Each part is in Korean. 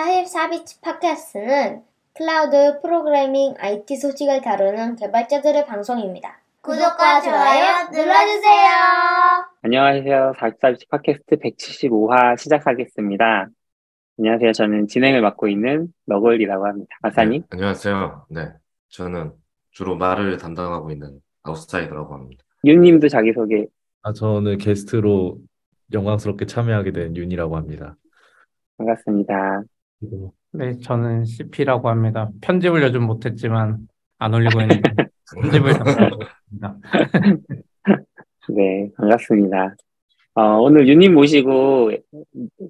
44비치 팟캐스트는 클라우드 프로그래밍 IT 소식을 다루는 개발자들의 방송입니다. 구독과 좋아요 눌러주세요. 안녕하세요. 44비치 팟캐스트 175화 시작하겠습니다. 안녕하세요. 저는 진행을 맡고 있는 너걸이라고 합니다. 아사님. 네, 안녕하세요. 네, 저는 주로 말을 담당하고 있는 아웃사이더라고 합니다. 윤님도 자기소개. 아, 저는 게스트로 영광스럽게 참여하게 된 윤이라고 합니다. 반갑습니다. 네, 저는 CP라고 합니다. 편집을 요즘 못했지만 안 올리고 있는데 편집을 담당하고 있습니다. 네, 반갑습니다. 어, 오늘 윤님 모시고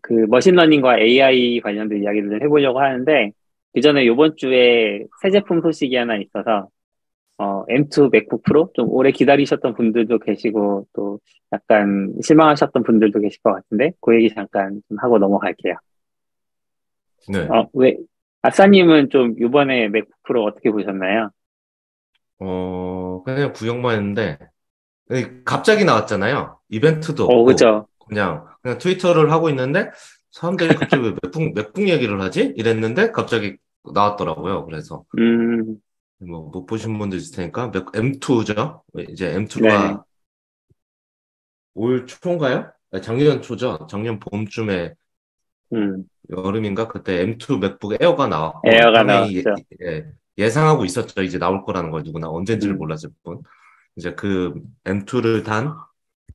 그 머신러닝과 AI 관련된 이야기를 해보려고 하는데 그 전에 이번 주에 새 제품 소식이 하나 있어서 어, M2 맥북 프로 좀 오래 기다리셨던 분들도 계시고 또 약간 실망하셨던 분들도 계실 것 같은데 그 얘기 잠깐 좀 하고 넘어갈게요. 네, 어, 왜 아싸님은 좀 이번에 맥북 프로 어떻게 보셨나요? 어, 그냥 구경만 했는데, 네, 갑자기 나왔잖아요. 이벤트도 어, 없고, 그죠? 그냥, 그냥 트위터를 하고 있는데, 사람들이 갑자기 왜 맥북, 맥북 얘기를 하지? 이랬는데, 갑자기 나왔더라고요. 그래서, 음, 뭐, 못 보신 분들 있을 테니까, 맥, M2죠? 이제 네. M2가 올 초인가요? 아니, 작년 초죠? 작년 봄쯤에 음, 여름인가? 그때 M2 맥북 에어가 나왔고, 에어가 나왔죠. 예, 예상하고 있었죠. 이제 나올 거라는 걸 누구나 언젠지를 음. 몰랐을 뿐. 이제 그 M2를 단,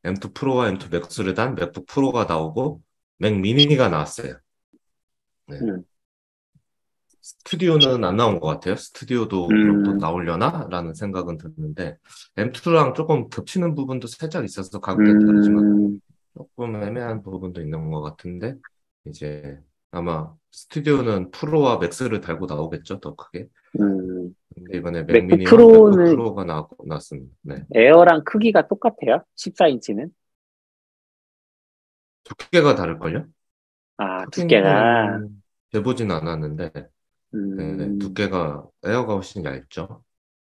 M2 프로와 M2 맥스를 단 맥북 프로가 나오고, 맥 미니가 나왔어요. 네. 음. 스튜디오는 안 나온 것 같아요. 스튜디오도 음. 또 나오려나? 라는 생각은 드는데, M2랑 조금 겹치는 부분도 살짝 있어서 가격대 다르지만, 음, 조금 애매한 부분도 있는 것 같은데, 이제 아마 스튜디오는 프로와 맥스를 달고 나오겠죠, 더 크게. 음. 근데 이번에 맥북 맥미니와 프로는- 프로가 나, 나왔습니다. 네. 에어랑 크기가 똑같아요? 14인치는? 두께가 다를걸요? 아, 두께가. 재보진 않았는데, 네, 음, 두께가, 에어가 훨씬 얇죠.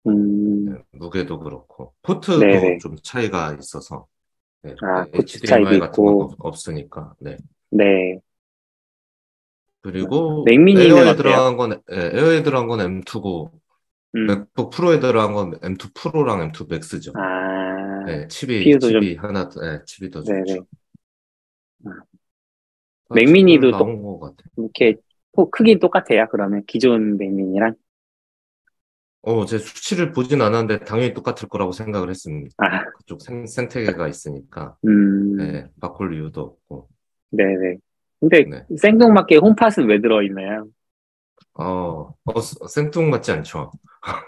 음, 네, 무게도 그렇고, 포트도 네네. 좀 차이가 있어서, 네, 아, 네, HDMI 차이도 같은. 없- 없으니까, 네. 네. 그리고 에어에? 들어간 건, 예, 에어에 들어간 건 M2고, 음, 맥북 프로에 들어간 건 M2 프로랑 M2 맥스죠. 아, 네, 칩이, CPU도 좀- 칩이 하나, 더- 네, 칩이 더 네네. 좋죠. 아. 아, 맥미니도 같아. 이렇게, 어, 크기 똑같아요, 그러면. 기존 맥미니랑. 어, 제 수치를 보진 않았는데 당연히 똑같을 거라고 생각을 했습니다. 아, 그쪽 생, 생태계가 있으니까. 음, 네, 바꿀 이유도 없고. 네네. 근데 네. 생뚱맞게 홈팟은 왜 들어있나요? 어, 어, 스- 생뚱맞지 않죠.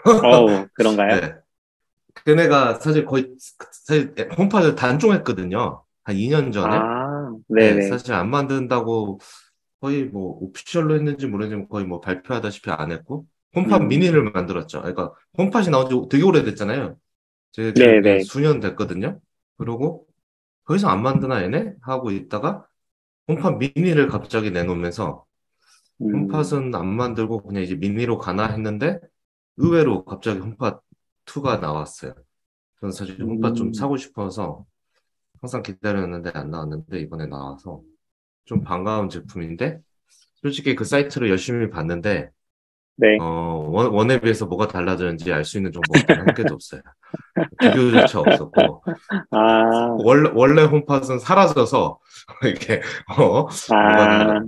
어우, 그런가요? 네. 걔네가 사실 거의, 사실 홈팟을 단종했거든요. 한 2년 전에. 아, 네. 사실 안 만든다고 거의 뭐 오피셜로 했는지 모르지만 거의 뭐 발표하다시피 안 했고 홈팟 음. 미니를 만들었죠. 그러니까 홈팟이 나온 지 되게 오래됐잖아요. 제 수년 됐거든요. 그리고 더 이상 안 만드나 얘네 하고 있다가 홈팟 미니를 갑자기 내놓으면서 음, 홈팟은 안 만들고 그냥 이제 미니로 가나 했는데 의외로 갑자기 홈팟 2가 나왔어요. 저는 사실 홈팟 좀 음. 사고 싶어서 항상 기다렸는데 안 나왔는데 이번에 나와서 좀 반가운 제품인데 솔직히 그 사이트를 열심히 봤는데 네. 어, 원, 원에 비해서 뭐가 달라졌는지 알 수 있는 정보가 한 개도 없어요. 비교조차 없었고 아, 원래 원래 홈팟은 사라져서 이렇게 어, 아,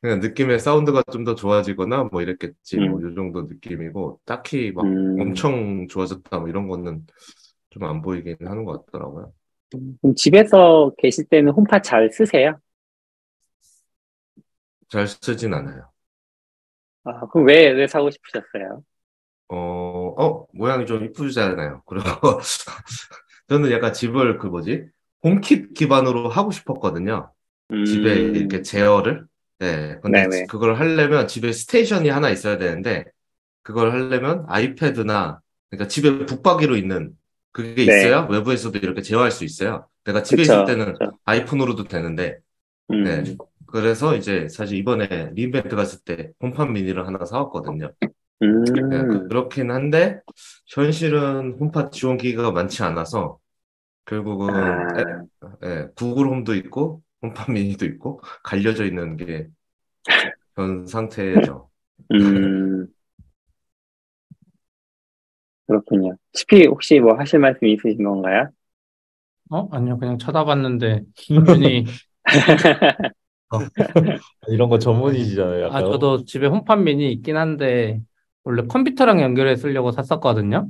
그냥 느낌의 사운드가 좀 더 좋아지거나 뭐 이랬겠지 뭐 음. 이 정도 느낌이고 딱히 막 음. 엄청 좋아졌다 뭐 이런 거는 좀 안 보이긴 하는 것 같더라고요. 그럼 집에서 계실 때는 홈팟 잘 쓰세요? 잘 쓰진 않아요. 아, 그럼 왜, 왜 사고 싶으셨어요? 어, 어, 모양이 좀 이쁘잖아요. 그리고 저는 약간 집을 그 뭐지? 홈킷 기반으로 하고 싶었거든요. 집에 음, 이렇게 제어를. 네. 근데 네네. 그걸 하려면 집에 스테이션이 하나 있어야 되는데 그걸 하려면 아이패드나 그러니까 집에 북박이로 있는 그게 네. 있어야 외부에서도 이렇게 제어할 수 있어요. 내가 집에 그쵸, 있을 때는 그쵸. 아이폰으로도 되는데 음, 네. 그래서 이제 사실 이번에 리인벤트 갔을 때 홈팟 미니를 하나 사왔거든요. 음, 네, 그렇긴 한데 현실은 홈팟 지원 기기가 많지 않아서 결국은 아, 에- 예, 구글 홈도 있고 홈팟 미니도 있고 갈려져 있는 게 현 상태죠. 음, 그렇군요. CP 혹시 뭐 하실 말씀 있으신 건가요? 어? 아니요, 그냥 쳐다봤는데, 윤이, 이런 거 전문이시잖아요. 아, 약간. 저도 집에 홈팟 미니 있긴 한데, 원래 컴퓨터랑 연결해 쓰려고 샀었거든요.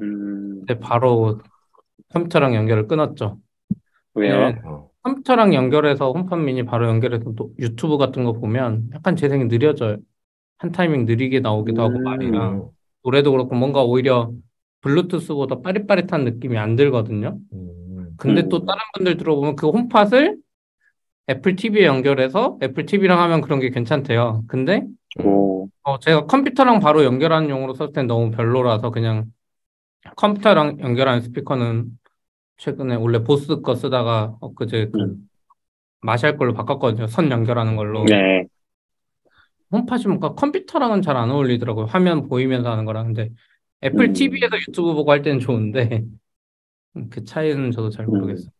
음, 근데 바로 컴퓨터랑 연결을 끊었죠. 왜요? 네. 어. 컴퓨터랑 연결해서 홈팟 미니 바로 연결해서 또 유튜브 같은 거 보면 약간 재생이 느려져요. 한 타이밍 느리게 나오기도 하고 음. 말이랑 노래도 그렇고 뭔가 오히려 블루투스보다 빠릿빠릿한 느낌이 안 들거든요. 음, 근데 음. 또 다른 분들 들어보면 그 홈팟을 애플 TV에 연결해서 애플 TV랑 하면 그런 게 괜찮대요. 근데 오, 어, 제가 컴퓨터랑 바로 연결하는 용으로 썼을 땐 너무 별로라서 그냥 컴퓨터랑 연결하는 스피커는 최근에 원래 보스 거 쓰다가 엊그제 그 음. 마샬 걸로 바꿨거든요. 선 연결하는 걸로. 네. 홈팟이 뭔가 컴퓨터랑은 잘 안 어울리더라고요. 화면 보이면서 하는 거랑. 근데 애플 음. TV에서 유튜브 보고 할 때는 좋은데 그 차이는 저도 잘 모르겠어요.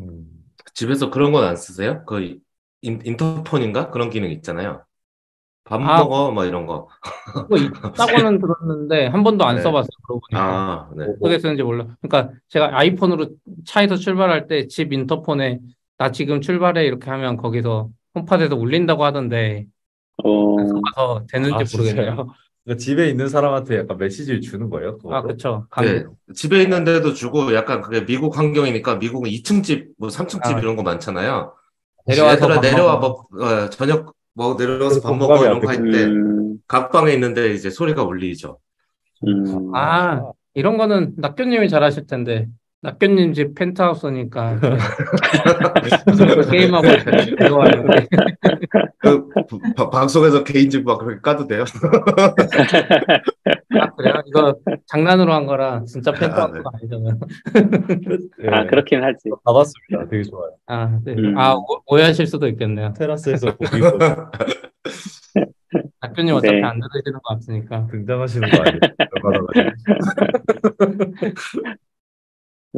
음. 집에서 그런 건 안 쓰세요? 그 인, 인터폰인가? 그런 기능 있잖아요. 밥 아. 먹어, 뭐 이런 거. 그거 있다고는 들었는데 한 번도 안 네. 써봤어요. 그러고 보니까. 아, 네. 어떻게 쓰는지 몰라. 그러니까 제가 아이폰으로 차에서 출발할 때 집 인터폰에 나 지금 출발해 이렇게 하면 거기서 홈팟에서 울린다고 하던데 오, 가서 되는지 아, 모르겠네요. 그러니까 집에 있는 사람한테 약간 메시지를 주는 거예요? 아, 그거로? 그쵸. 네. 집에 있는데도 주고 약간 그게 미국 환경이니까 미국은 2층 집, 뭐 3층 집 아. 이런 거 많잖아요. 내려와서 내려와. 뭐 어, 저녁 뭐 내려와서 밥안 이런 거 할때 음, 각 방에 있는데 이제 소리가 울리죠. 음, 아, 이런 거는 낙교님이 잘 하실 텐데. 낙교님 집 펜트하우스니까 게임하고 들어와요. 그 바- 방송에서 개인 집막 그렇게 까도 돼요? 아, 그래요? 이거 장난으로 한 거라 진짜 아, 네. 펜트하우스가 아니잖아요. 네. 아, 그렇긴 하지. 가봤습니다. 되게 좋아요. 아, 네. 음. 아, 오- 오해하실 수도 있겠네요. 테라스에서 구워 낙교님 어차피 네. 안 들으시는 거 같으니까. 등장하시는 거 아니에요?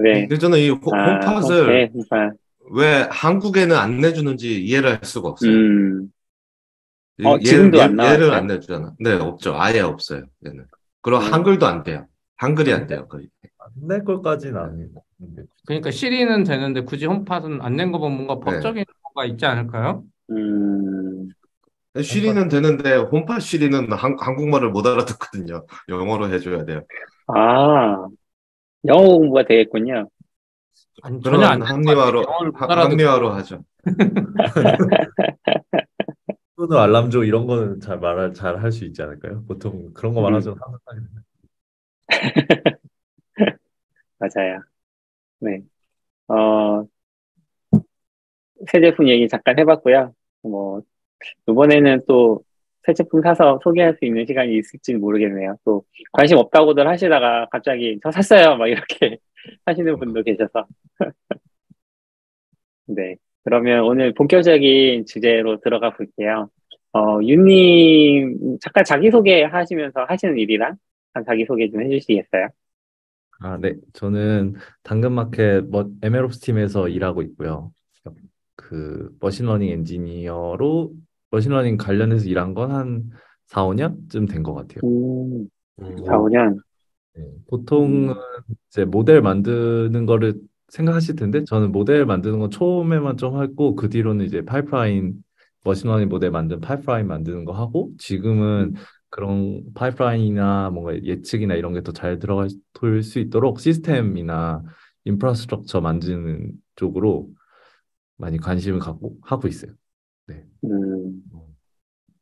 네. 근데 저는 이 호- 아, 홈팟을 오케이. 아, 왜 한국에는 안 내주는지 이해를 할 수가 없어요. 음, 이- 어, 얘- 지금도 얘- 안 나와요? 얘를 안 내주잖아. 네, 없죠. 아예 없어요. 얘는. 그리고 음. 한글도 안 돼요. 한글이 안 돼요. 거의. 안낼 걸까지는 아니고. 그러니까 시리는 되는데 굳이 홈팟은 안 낸 거 보면 뭔가 네. 법적인 뭐가 있지 않을까요? 음, 쉬리는 되는데 홈팟 쉬리는 한, 한국말을 못 알아듣거든요. 영어로 해줘야 돼요. 아, 영어 공부가 되겠군요. 아니, 전혀 안 합리화로. 합리화로 하죠. 톤을 알람조 이런 거는 잘 말할 잘 할 수 있지 않을까요? 보통 그런 거 말하죠. 맞아요. 네. 어, 새 제품 얘기 잠깐 해봤고요. 뭐, 이번에는 또 새 제품 사서 소개할 수 있는 시간이 있을지 모르겠네요. 또 관심 없다고들 하시다가 갑자기 저 샀어요! 막 이렇게 하시는 분도 계셔서. 네. 그러면 오늘 본격적인 주제로 들어가 볼게요. 어, 윤님, 잠깐 자기소개 하시면서 하시는 일이랑 한 자기소개 좀 해주시겠어요? 아, 네. 저는 당근마켓 뭐 MLOps 팀에서 일하고 있고요. 그 machine learning 엔지니어로 machine learning 관련해서 일한 건 한 4, 5년쯤 된 것 같아요. 음, 음. 4, 5년. 네, 보통은 이제 모델 만드는 거를 생각하실 텐데 저는 모델 만드는 건 처음에만 좀 했고 그 뒤로는 이제 파이프라인 machine learning 모델 만든 파이프라인 만드는 거 하고 지금은 그런 파이프라인이나 뭔가 예측이나 이런 게 더 잘 들어갈 수 있도록 시스템이나 infrastructure 만드는 쪽으로 많이 관심을 갖고 하고 있어요. 음,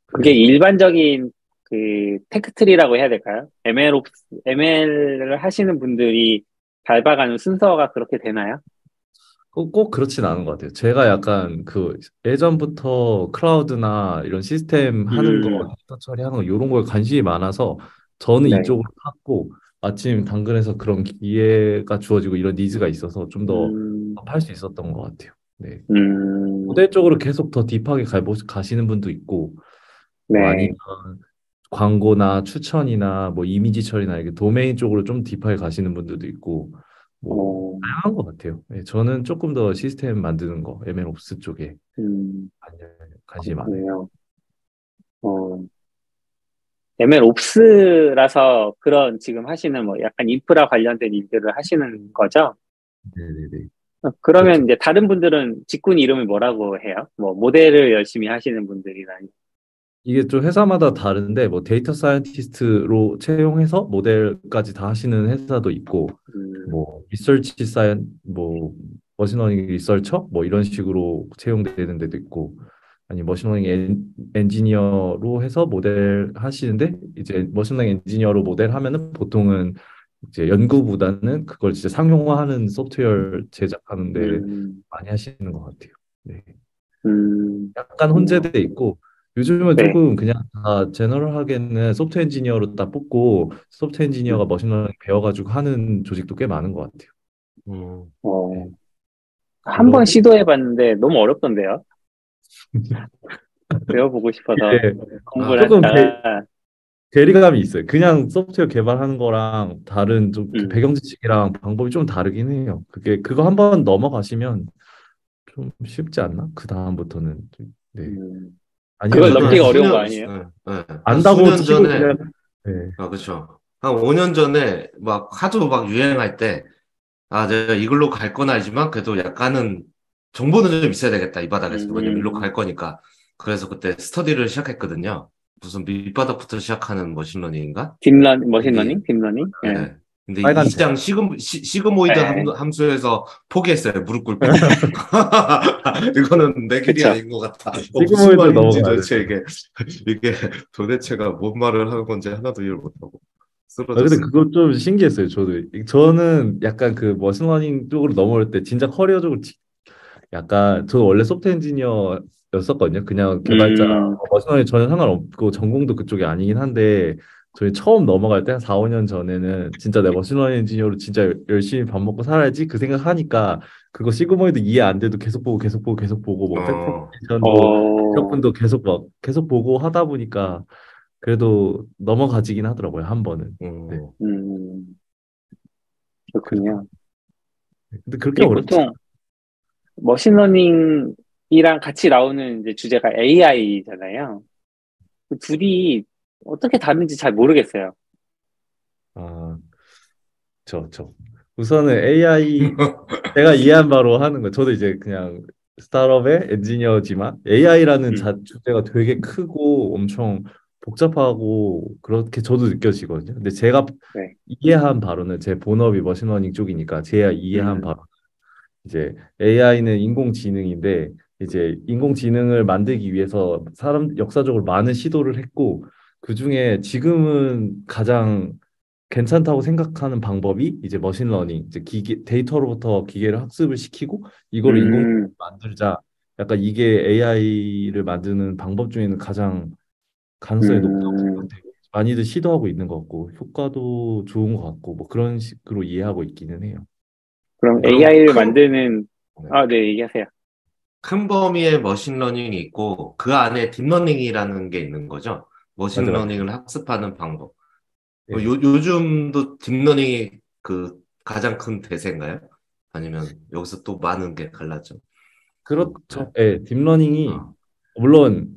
그게 일반적인 그 tech tree라고 해야 될까요? ML, ML을 하시는 분들이 밟아가는 순서가 그렇게 되나요? 꼭, 꼭 그렇진 않은 것 같아요. 제가 약간 그 예전부터 클라우드나 이런 시스템 하는 음. 거, 데이터 처리하는 거 이런 거에 관심이 많아서 저는 네. 이쪽으로 탔고 마침 당근에서 그런 기회가 주어지고 이런 니즈가 있어서 좀더 음, 팔수 있었던 것 같아요. 네. 음, 모델 쪽으로 계속 더 딥하게 가보, 가시는 분도 있고 뭐 네. 아니면 광고나 추천이나 뭐 이미지 처리나 이렇게 도메인 쪽으로 좀 딥하게 가시는 분들도 있고 뭐 어, 다양한 것 같아요. 네, 저는 조금 더 시스템 만드는 거, MLOps 쪽에 음, 관심이 많아요. 그렇군요. MLOps라서 그런 지금 하시는 뭐 약간 인프라 관련된 일들을 하시는 거죠? 네네네. 어, 그러면 그렇죠. 이제 다른 분들은 직군 이름을 뭐라고 해요? 뭐 모델을 열심히 하시는 분들이나 이게 좀 회사마다 다른데 뭐 data scientist로 채용해서 모델까지 다 하시는 회사도 있고 음, 뭐 research scien- 뭐 machine learning researcher 뭐 이런 식으로 채용되는 데도 있고 아니 machine learning 엔, 엔지니어로 해서 모델 하시는데 이제 machine learning 엔지니어로 모델 하면은 보통은 이제 연구보다는 그걸 진짜 상용화하는 소프트웨어 제작하는데 음, 많이 하시는 것 같아요. 네. 음, 약간 혼재돼 있고 요즘은 네. 조금 그냥 다 general하게는 소프트웨어 엔지니어로 딱 뽑고 소프트웨어 엔지니어가 음. machine learning 배워가지고 하는 조직도 꽤 많은 것 같아요. 음. 어, 네. 한번 그럼- 시도해봤는데 너무 어렵던데요? 배워보고 싶어서 이게 공부를 조금 하다가 괴리감이 있어요. 그냥 소프트웨어 개발하는 거랑 다른 좀그 음. 배경 지식이랑 방법이 좀 다르긴 해요. 그게 그거 한번 넘어가시면 좀 쉽지 않나? 그 다음부터는 좀, 네. 음, 아니면 그걸 넘기가 어려운 수년- 거 아니에요? 네, 네. 한 안다고 수년 치고 전에 그냥 네. 아, 그쵸. 한 5년 전에 막 하도 막 유행할 때, 아, 내가 이걸로 갈건 아니지만 그래도 약간은 정보는 좀 있어야 되겠다, 이 바닥에서. 음. 왜냐면 일로 갈 거니까. 그래서 그때 스터디를 시작했거든요. 무슨 밑바닥부터 시작하는 머신러닝인가? 딥러닝, 머신러닝? deep learning? 예. 네. 근데 빨간 이장 시그, 시, sigmoid 네. 함, 함수에서 포기했어요. 무릎 꿇고. 이거는 내 길이 그쵸. 아닌 것 같아. 어, sigmoid 무슨 말인지 넘어가야 도대체 이게, 이게 도대체가 뭔 말을 하는 건지 하나도 이해를 못하고. 아, 근데 쓰러졌어요. 그거 좀 신기했어요. 저도 저는 약간 그 machine learning 쪽으로 넘어올 때 진짜 커리어적으로 지- 약간 저 원래 소프트 엔지니어 였었거든요. 그냥 개발자 음. machine learning 전혀 상관없고 전공도 그쪽이 아니긴 한데 저희 처음 넘어갈 때 한 4, 5년 전에는 진짜 내가 machine learning 엔지니어로 진짜 열심히 밥 먹고 살아야지 그 생각하니까 그거 sigmoid 이해 안 돼도 계속 보고 계속 보고 계속 보고 뭐 어. 팩포메이션도 어, 적분도 계속 막 계속 보고 하다 보니까 그래도 넘어가지긴 하더라고요 한 번은. 음. 네. 음, 그렇군요. 근데 그렇게 보통 machine learning이랑 같이 나오는 이제 주제가 AI잖아요. 그 둘이 어떻게 다른지 잘 모르겠어요. 아, 저, 저. 우선은 AI, 제가 이해한 바로 하는 거. 저도 이제 그냥 스타트업의 엔지니어지만 AI라는 음. 자, 주제가 되게 크고 엄청 복잡하고 그렇게 저도 느껴지거든요. 근데 제가 네. 이해한 바로는 제 본업이 machine learning 쪽이니까 제가 이해한 음. 바로 이제 AI는 인공지능인데 이제 인공지능을 만들기 위해서 사람 역사적으로 많은 시도를 했고 그 중에 지금은 가장 괜찮다고 생각하는 방법이 이제 machine learning, 이제 기계 데이터로부터 기계를 학습을 시키고 인공 음, 만들자. 약간 이게 AI를 만드는 방법 중에는 가장 가능성이 높다고 음. 생각해요. 많이들 시도하고 있는 것 같고 효과도 좋은 것 같고 뭐 그런 식으로 이해하고 있기는 해요. 그럼 AI를 큰- 만드는, 네. 아, 네, 얘기하세요. 큰 범위의 machine learning이 있고 그 안에 deep learning이라는 게 있는 거죠. machine learning을 학습하는 방법. 네. 요, 요즘도 deep learning이 그 가장 큰 대세인가요? 아니면 여기서 또 많은 게 갈라져? 그렇죠. 예, deep learning이 어. 물론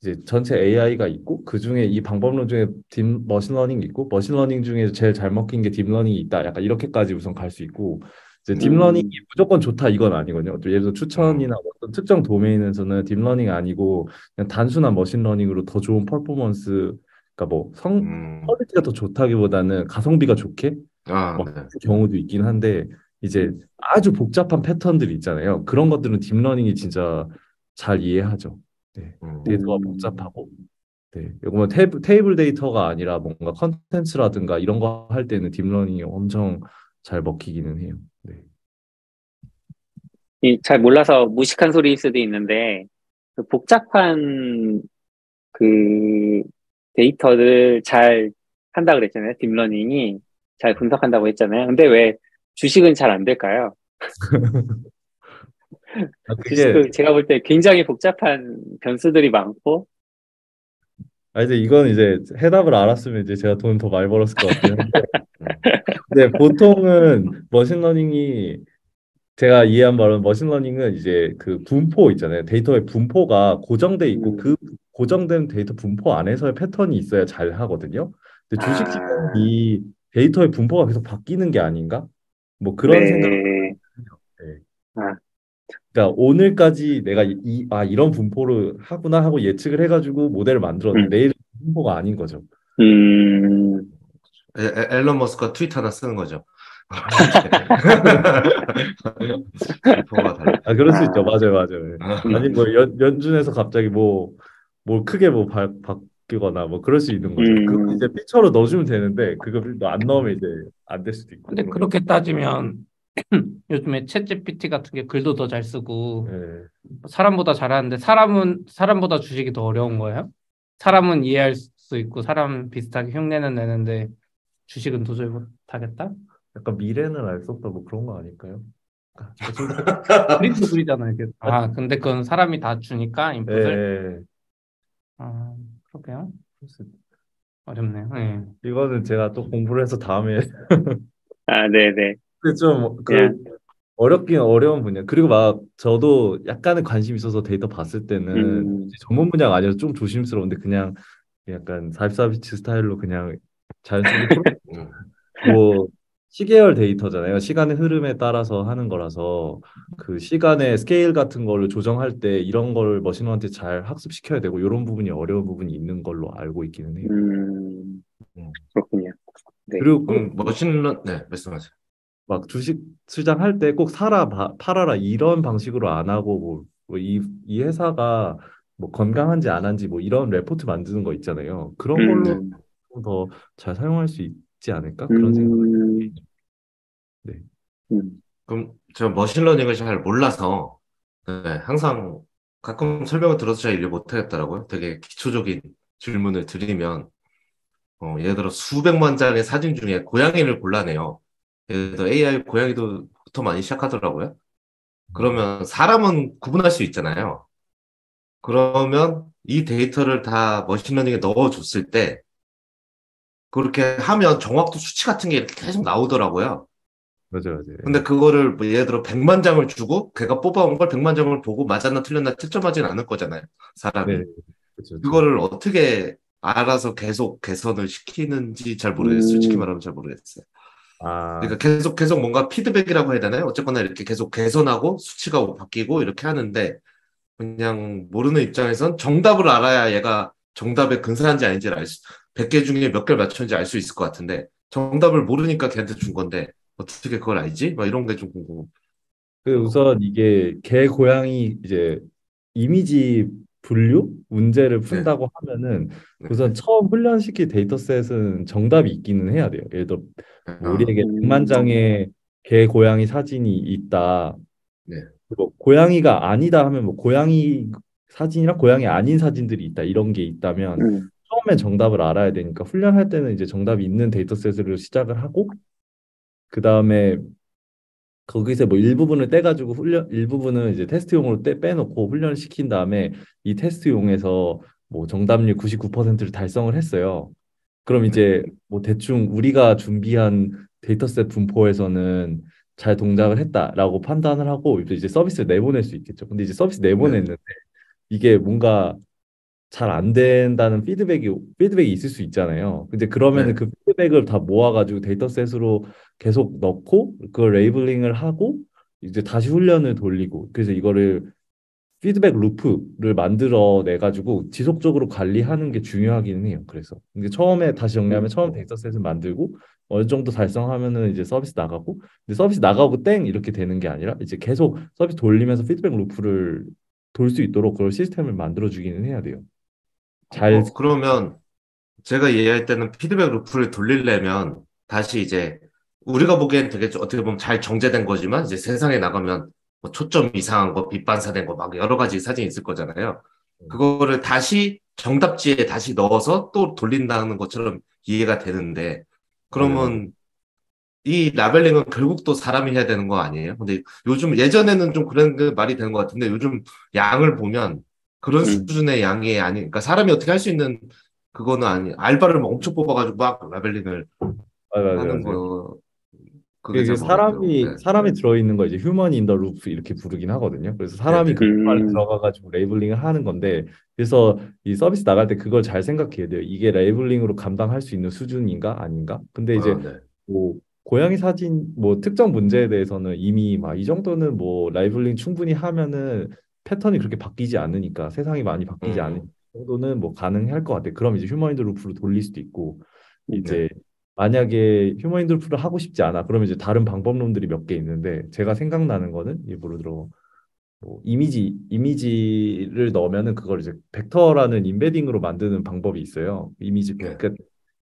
이제 전체 AI가 있고 그 중에 이 방법론 중에 deep machine learning이 있고 machine learning 중에 제일 잘 먹힌 게 deep learning이 있다. 약간 이렇게까지 우선 갈 수 있고 이제 deep learning이 무조건 좋다 이건 아니거든요. 또 예를 들어 추천이나 어떤 특정 도메인에서는 deep learning이 아니고 그냥 단순한 machine learning으로 더 좋은 퍼포먼스, 그러니까 뭐 성, 음. quality가 더 좋다기보다는 가성비가 좋게 아, 뭐 네. 그 경우도 있긴 한데 이제 아주 복잡한 패턴들이 있잖아요. 그런 것들은 deep learning이 진짜 잘 이해하죠. 네. 음. 데이터가 음. 복잡하고 네. 이거 뭐 테이블, 테이블 데이터가 아니라 뭔가 컨텐츠라든가 이런 거 할 때는 deep learning이 엄청 잘 먹히기는 해요. 네. 이, 잘 몰라서 무식한 소리일 수도 있는데, 그 복잡한 그 데이터를 잘 한다 그랬잖아요. deep learning이 잘 분석한다고 했잖아요. 근데 왜 주식은 잘 안 될까요? 아, 그게 제가 볼 때 굉장히 복잡한 변수들이 많고, 아 이제 이건 이제 해답을 알았으면 이제 제가 돈 더 많이 벌었을 것한 데 근데 보통은 machine learning이 제가 이해한 바로는 machine learning은 이제 그 분포 있잖아요. 데이터의 분포가 고정돼 있고 음. 그 고정된 데이터 분포 안에서의 패턴이 있어야 잘 하거든요. 근데 주식 아. 시장이 데이터의 분포가 계속 바뀌는 게 아닌가? 뭐 그런 네. 생각. 그러니까 오늘까지 내가 이, 아, 이런 분포를 하구나 하고 예측을 해가지고 모델을 만들었는데 음. 내일 분포가 아닌 거죠. 음, 에- 에- 앨런 머스크가 트윗 하나 쓰는 거죠. 달라. 아, 그럴 수 아. 있죠. 맞아요, 맞아요. 음. 아니 뭐 연, 연준에서 갑자기 뭐, 뭐 크게 뭐 바, 바뀌거나 뭐 그럴 수 있는 거죠. 음. 그거 이제 피처로 넣어주면 되는데 그걸 안 넣으면 이제 안 될 수도 있고. 근데 그렇게 따지면 요즘에 챗GPT 같은 게 글도 더 잘 쓰고 예. 사람보다 잘하는데 사람은 사람보다 주식이 더 어려운 거예요? 사람은 이해할 수 있고 사람 비슷하게 흉내는 내는데 주식은 도저히 못하겠다? 약간 미래는 알 수 없다 뭐 그런 거 아닐까요? 그림도 그리잖아요. 이게. 아 근데 그건 사람이 다 주니까 예, 인풋을 예. 아 그렇게요? 어렵네요. 예. 이거는 제가 또 공부를 해서 다음에 아, 네네. 좀그 예. 어렵긴 어려운 분야. 그리고 막 저도 약간의 관심 있어서 데이터 봤을 때는 음. 전문 분야가 아니어서 좀 조심스러운데 그냥 약간 44비치 스타일로 그냥 자연스럽게 음. 뭐 시계열 데이터잖아요. 시간의 흐름에 따라서 하는 거라서 그 시간의 스케일 같은 거를 조정할 때 이런 걸 machine한테 잘 학습시켜야 되고 이런 부분이 어려운 부분이 있는 걸로 알고 있기는 해요. 음, 음. 그렇군요. 네. 그리고 꼭 그럼 machine learning 네 말씀하세요. 막 주식 시장 할 때 꼭 사라 바- 팔아라 이런 방식으로 안 하고 뭐이 이 회사가 뭐 건강한지 안 한지 뭐 이런 레포트 만드는 거 있잖아요. 그런 걸로 음, 더 잘 사용할 수 있지 않을까 그런 생각. 음, 네. 음, 그럼 제가 machine learning을 잘 몰라서 네, 항상 가끔 설명을 들어서 잘 이해 못하겠더라고요. 되게 기초적인 질문을 드리면 어, 예를 들어 수백만 장의 사진 중에 고양이를 골라내요. 예를 들어 AI 고양이도부터 많이 시작하더라고요. 그러면 사람은 구분할 수 있잖아요. 그러면 이 데이터를 다 machine learning에 넣어줬을 때 그렇게 하면 정확도 수치 같은 게 이렇게 계속 나오더라고요. 맞아요, 맞아요. 근데 그거를 뭐 예를 들어 100만 장을 주고 걔가 뽑아온 걸 100만 장을 보고 맞았나 틀렸나 채점하진 않을 거잖아요. 사람이. 네, 그렇죠. 그거를 어떻게 알아서 계속 개선을 시키는지 잘 모르겠어요. 음. 솔직히 말하면 잘 모르겠어요. 아, 그러니까 계속 계속 뭔가 피드백이라고 해야 되나요? 어쨌거나 이렇게 계속 개선하고 수치가 바뀌고 이렇게 하는데 그냥 모르는 입장에선 정답을 알아야 얘가 정답에 근사한지 아닌지를 알 수, 100개 중에 몇 개를 맞췄는지 알 수 있을 것 같은데 정답을 모르니까 걔한테 준 건데 어떻게 그걸 알지? 막 이런 게 좀 궁금. 그 우선 이게 개 고양이 이제 이미지 분류 문제를 푼다고 하면은 네. 우선 처음 훈련시킬 데이터셋은 정답이 있기는 해야 돼요. 예를 들어 뭐 아, 우리에게 음. 100만 장의 개 고양이 사진이 있다. 네. 그리고 고양이가 아니다 하면 뭐 고양이 사진이랑 고양이 아닌 사진들이 있다. 이런 게 있다면 음, 처음엔 정답을 알아야 되니까 훈련할 때는 이제 정답이 있는 데이터셋으로 시작을 하고 그 다음에 거기서 뭐 일부분을 떼가지고 훈련 일부분은 이제 테스트용으로 떼 빼놓고 훈련을 시킨 다음에 이 테스트용에서 뭐 정답률 99%를 달성을 했어요. 그럼 이제 뭐 대충 우리가 준비한 dataset 분포에서는 잘 동작을 했다라고 판단을 하고 이제 서비스를 내보낼 수 있겠죠. 근데 이제 서비스 내보냈는데 이게 뭔가 잘 안 된다는 피드백이 피드백이 있을 수 있잖아요. 근데 그러면은 네. 그 피드백을 다 모아가지고 dataset으로 계속 넣고 그걸 labeling을 하고 이제 다시 훈련을 돌리고 그래서 이거를 feedback loop를 만들어 내 가지고 지속적으로 관리하는 게 중요하기는 해요. 그래서 근데 처음에 다시 정리하면 처음 dataset을 만들고 어느 정도 달성하면은 이제 서비스 나가고 근데 서비스 나가고 땡 이렇게 되는 게 아니라 이제 계속 서비스 돌리면서 피드백 루프를 돌 수 있도록 그런 시스템을 만들어 주기는 해야 돼요. 잘 어, 그러면 제가 이해할 때는 피드백 루프를 돌리려면 다시 이제 우리가 보기엔 되게 좀 어떻게 보면 잘 정제된 거지만 이제 세상에 나가면 뭐 초점 이상한 거, 빛 반사된 거 막 여러 가지 사진이 있을 거잖아요. 그거를 다시 정답지에 다시 넣어서 또 돌린다는 것처럼 이해가 되는데 그러면 이 labeling은 결국 또 사람이 해야 되는 거 아니에요? 근데 요즘 예전에는 좀 그런 그 말이 되는 것 같은데 요즘 양을 보면 그런 음. 수준의 양이 아니, 그러니까 사람이 어떻게 할 수 있는 그거는 아니, 알바를 막 엄청 뽑아가지고 막 labeling을 맞아요, 하는 맞아요. 거 그게 이게 제 마음에 사람이. 네. 사람이 들어있는 거 이제 human in the loop 이렇게 부르긴 하거든요. 그래서 사람이 네, 그 네. 안에 음. 들어가가지고 labeling을 하는 건데 그래서 이 서비스 나갈 때 그걸 잘 생각해야 돼요. 이게 labeling으로 감당할 수 있는 수준인가 아닌가? 근데 이제 아, 네. 뭐 고양이 사진 뭐 특정 문제에 대해서는 이미 막 이 정도는 뭐 labeling 충분히 하면은 패턴이 그렇게 바뀌지 않으니까 세상이 많이 바뀌지 음. 않을 정도는 뭐 가능할 것 같아요. 그럼 이제 human in the loop로 돌릴 수도 있고 네. 이제 만약에 human in the loop를 하고 싶지 않아 그러면 이제 다른 방법론들이 몇 개 있는데 제가 생각나는 거는 예를 들어 뭐 이미지 이미지를 넣으면은 그걸 이제 벡터라는 embedding으로 만드는 방법이 있어요. 이미지 네. 그,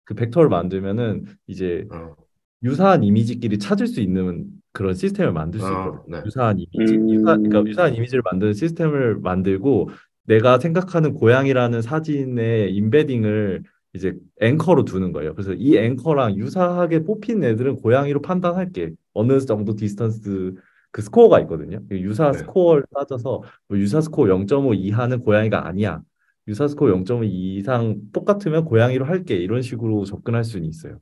그 벡터를 만들면은 이제 어, 유사한 이미지끼리 찾을 수 있는 그런 시스템을 만들 수 어, 있거든요. 네. 유사한 이미지, 음. 유사, 그러니까 유사한 이미지를 만드는 시스템을 만들고 내가 생각하는 고양이라는 사진의 embedding을 이제 anchor로 두는 거예요. 그래서 이 anchor랑 유사하게 뽑힌 애들은 고양이로 판단할게. 어느 정도 distance 그 스코어가 있거든요. 그 유사 네. 스코어를 따져서 뭐 유사 스코어 0.5 이하는 고양이가 아니야. 유사 스코어 0.5 이상 똑같으면 고양이로 할게. 이런 식으로 접근할 수는 있어요.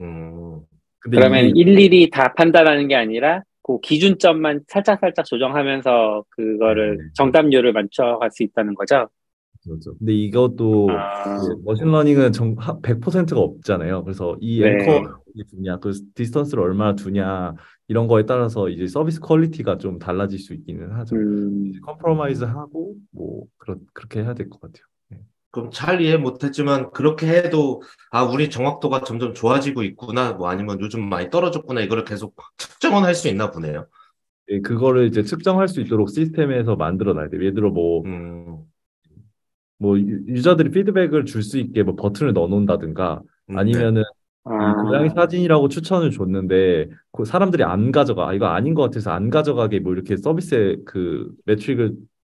음, 그러면 이게 일일이 다 판단하는 게 아니라 그 기준점만 살짝 살짝 조정하면서 그거를 네. 정답률을 맞춰갈 수 있다는 거죠. 그렇죠. 근데 이것도 아. machine learning은 정, 100%가 없잖아요. 그래서 이 네. 앵커 두냐, 그 distance를 얼마나 두냐 이런 거에 따라서 이제 서비스 quality가 좀 달라질 수 있기는 하죠. 음, compromise 하고 뭐 그렇 그렇게 해야 될 것 같아요. 그럼 잘 이해 못했지만 그렇게 해도 아 우리 정확도가 점점 좋아지고 있구나 뭐 아니면 요즘 많이 떨어졌구나 이거를 계속 측정은 할 수 있나 보네요. 예, 그거를 이제 측정할 수 있도록 시스템에서 만들어 놔야 돼요. 예를 들어 뭐 음, 뭐 유- user들이 피드백을 줄 수 있게 뭐 버튼을 넣어 놓는다든가 음, 아니면은 이 아, 고양이 사진이라고 추천을 줬는데 그 사람들이 안 가져가 아, 이거 아닌 것 같아서 안 가져가게 뭐 이렇게 서비스에 그 매트릭을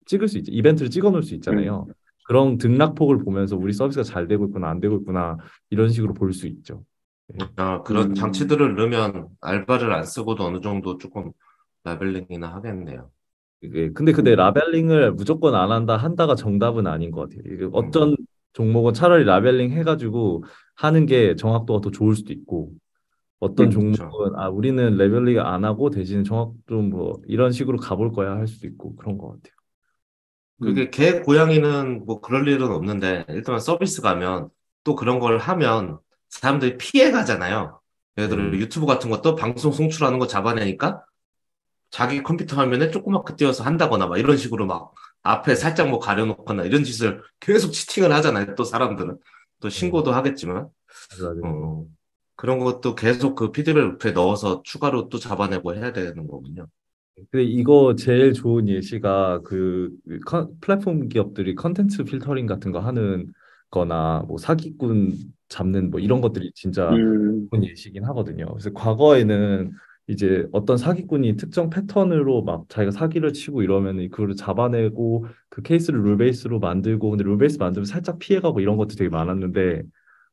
찍을 수 있죠 이벤트를 찍어 놓을 수 있잖아요 그런 등락폭을 보면서 우리 서비스가 잘 되고 있구나 안 되고 있구나 이런 식으로 볼 수 있죠 네. 아, 그런 음. 장치들을 넣으면 알바를 안 쓰고도 어느 정도 조금 라벨링이나 하겠네요. 이게 근데 근데 라벨링을 무조건 안 한다 한다가 정답은 아닌 것 같아요 이게 어떤 종목은 차라리 labeling 해가지고 하는 게 정확도가 더 좋을 수도 있고 어떤 음, 종목은 아 우리는 labeling 안 하고 대신 정확 좀뭐 이런 식으로 가볼 거야 할 수도 있고 그런 것 같아요. 그게 개 고양이는 뭐 그럴 일은 없는데 일단 서비스 가면 또 그런 걸 하면 사람들이 피해 가잖아요. 예를 들어 음. 유튜브 같은 것도 방송 송출하는 거 잡아내니까 자기 컴퓨터 화면에 조그맣게 띄워서 한다거나 막 이런 식으로 막 앞에 살짝 뭐 가려놓거나 이런 짓을 계속 cheating을 하잖아요. 또 사람들은 또 신고도 하겠지만 어, 그런 것도 계속 그 피드백에 넣어서 추가로 또 잡아내고 해야 되는 거군요. 근데 이거 제일 좋은 예시가 그 컨- 플랫폼 기업들이 컨텐츠 필터링 같은 거 하는 거나 뭐 사기꾼 잡는 뭐 이런 것들이 진짜 음, 좋은 예시긴 하거든요. 그래서 과거에는 이제 어떤 사기꾼이 특정 패턴으로 막 자기가 사기를 치고 이러면 그거를 잡아내고 그 케이스를 rule base로 만들고 근데 rule base 만들면 살짝 피해가고 이런 것도 되게 많았는데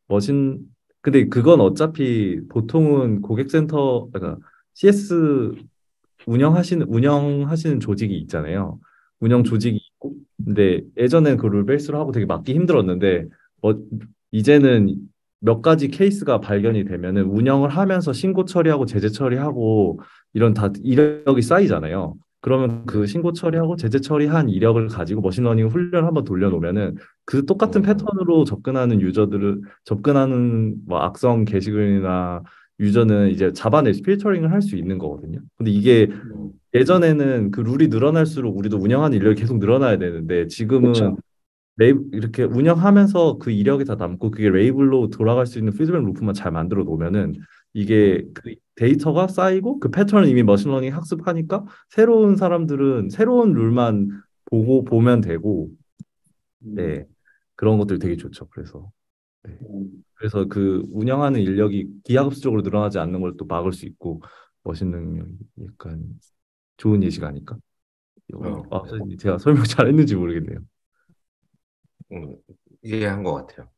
machine 근데 그건 어차피 보통은 고객센터 그러니까 CS 운영하시는 운영하시는 조직이 있잖아요. 운영 조직이 있고 근데 예전엔 그 rule base로 하고 되게 막기 힘들었는데 뭐 이제는 몇 가지 케이스가 발견이 되면은 운영을 하면서 신고 처리하고 제재 처리하고 이런 다 이력이 쌓이잖아요. 그러면 그 신고 처리하고 제재 처리한 이력을 가지고 machine learning 훈련 한번 돌려놓으면은 그 똑같은 음. 패턴으로 접근하는 user들을 접근하는 뭐 악성 게시글이나 user는 이제 잡아낼 filtering을 할 수 있는 거거든요. 근데 이게 음. 예전에는 그 룰이 늘어날수록 우리도 운영하는 인력이 계속 늘어나야 되는데 지금은. 레이 이렇게 운영하면서 그 이력이 다 남고 그게 레이블로 돌아갈 수 있는 피드백 루프만 잘 만들어 놓으면은 이게 그 데이터가 쌓이고 그 패턴을 이미 machine learning 학습하니까 새로운 사람들은 새로운 룰만 보고 보면 되고 네 그런 것들 되게 좋죠. 그래서 음, 그래서 그 운영하는 인력이 기하급수적으로 늘어나지 않는 걸 또 막을 수 있고 머신러닝이 약간 좋은 예시가 아닐까? 어. 아, 제가 설명 잘했는지 모르겠네요. 음, 이해한 것 같아요.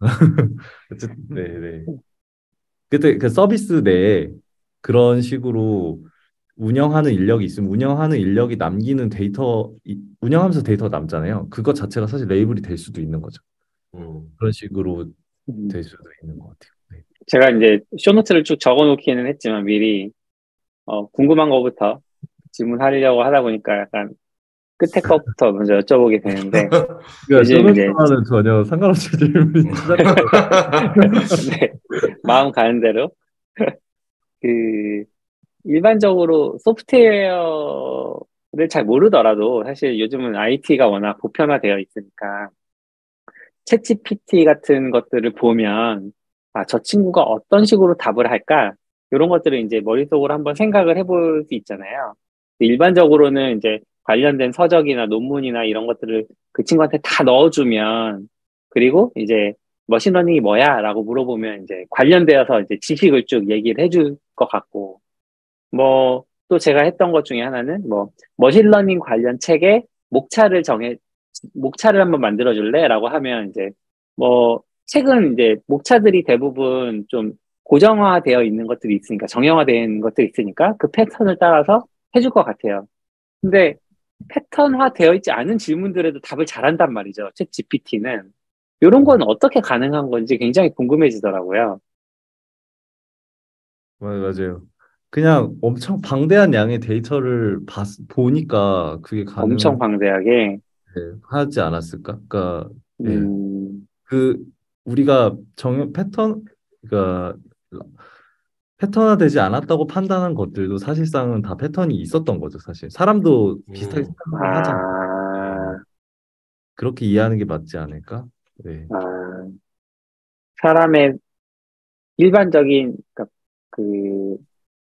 어쨌든 네, 네. 그때 그 서비스 내에 그런 식으로 운영하는 인력이 있으면 운영하는 인력이 남기는 데이터 이- 운영하면서 데이터 가 남잖아요. 그것 자체가 사실 레이블이 될 수도 있는 거죠. 음. 그런 식으로 음. 될 수도 있는 것 같아요. 네. 제가 이제 show note를 쭉 적어놓기는 했지만 미리 어, 궁금한 거부터 질문하려고 하다 보니까 약간 끝에 거부터 먼저 여쭤보게 되는데 그러니까 요즘 이제- show note와는 전혀 상관없이 질문이 시작해요. 네, 마음 가는 대로 그 일반적으로 소프트웨어를 잘 모르더라도 사실 요즘은 IT가 워낙 보편화되어 있으니까 챗 GPT 같은 것들을 보면 아, 저 친구가 어떤 식으로 답을 할까? 이런 것들을 이제 머릿속으로 한번 생각을 해볼 수 있잖아요. 일반적으로는 이제 관련된 서적이나 논문이나 이런 것들을 그 친구한테 다 넣어주면 그리고 이제 machine learning이 뭐야? 라고 물어보면 이제 관련되어서 이제 지식을 쭉 얘기를 해줄 것 같고, 뭐, 또 제가 했던 것 중에 하나는 뭐, machine learning 관련 책에 목차를 정해, 목차를 한번 만들어 줄래? 라고 하면 이제, 뭐, 책은 이제 목차들이 대부분 좀 고정화되어 있는 것들이 있으니까, 정형화된 것들이 있으니까 그 패턴을 따라서 해줄 것 같아요. 근데 패턴화 되어 있지 않은 질문들에도 답을 잘한단 말이죠. 챗 GPT는. 이런 건 어떻게 가능한 건지 굉장히 궁금해지더라고요. 맞- 맞아요. 그냥 엄청 방대한 양의 데이터를 봤, 보니까 그게 엄청 방대하게. 가능하지 않았을까? 그러니까 네. 음, 그 우리가 정 패턴 그러니까 패턴화되지 않았다고 판단한 것들도 사실상은 다 패턴이 있었던 거죠, 사실. 사람도 비슷하게 음. 생각을 하잖아. 아, 그렇게 이해하는 게 맞지 않을까? 네. 아, 사람의 일반적인, 그러니까 그,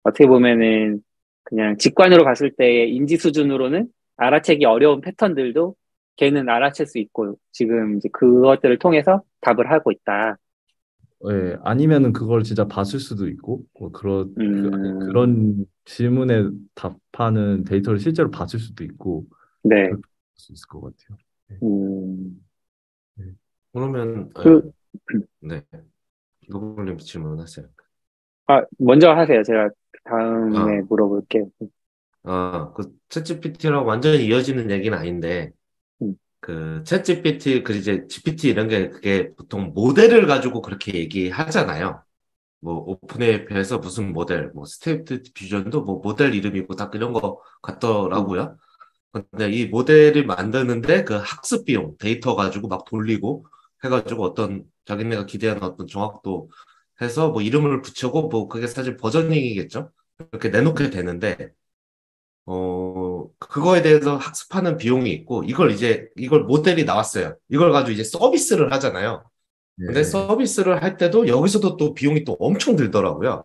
어떻게 보면은 그냥 직관으로 봤을 때의 인지 수준으로는 알아채기 어려운 패턴들도 걔는 알아챌 수 있고, 지금 이제 그것들을 통해서 답을 하고 있다. 예, 아니면은 그걸 진짜 봤을 수도 있고, 뭐 그런 그, 아니, 음. 그 런 질문에 답하는 데이터를 실제로 봤을 수도 있고, 네. 그럴 수 있을 것 같아요. 음, 그러면 그- 네. 노블님 질문하세요. 아, 먼저 하세요. 제가 다음에 아. 물어볼게요. 아, 그 ChatGPT랑 완전히 이어지는 얘기는 아닌데, 음. 그 ChatGPT, 그 이제 GPT 이런 게 그게 보통 모델을 가지고 그렇게 얘기하잖아요. 뭐 OpenAI에서 무슨 모델, 뭐 Stable Diffusion도 뭐 모델 이름이고 다 그런 거 같더라고요. 근데 이 모델을 만드는데 그 학습 비용, 데이터 가지고 막 돌리고 해가지고 어떤 자기네가 기대하는 어떤 정확도 해서 뭐 이름을 붙이고 뭐 그게 사실 버저닝이겠죠. 이렇게 내놓게 되는데 어 그거에 대해서 학습하는 비용이 있고 이걸 이제 이걸 모델이 나왔어요. 이걸 가지고 이제 서비스를 하잖아요. 근데 네. 서비스를 할 때도 여기서도 또 비용이 또 엄청 들더라고요.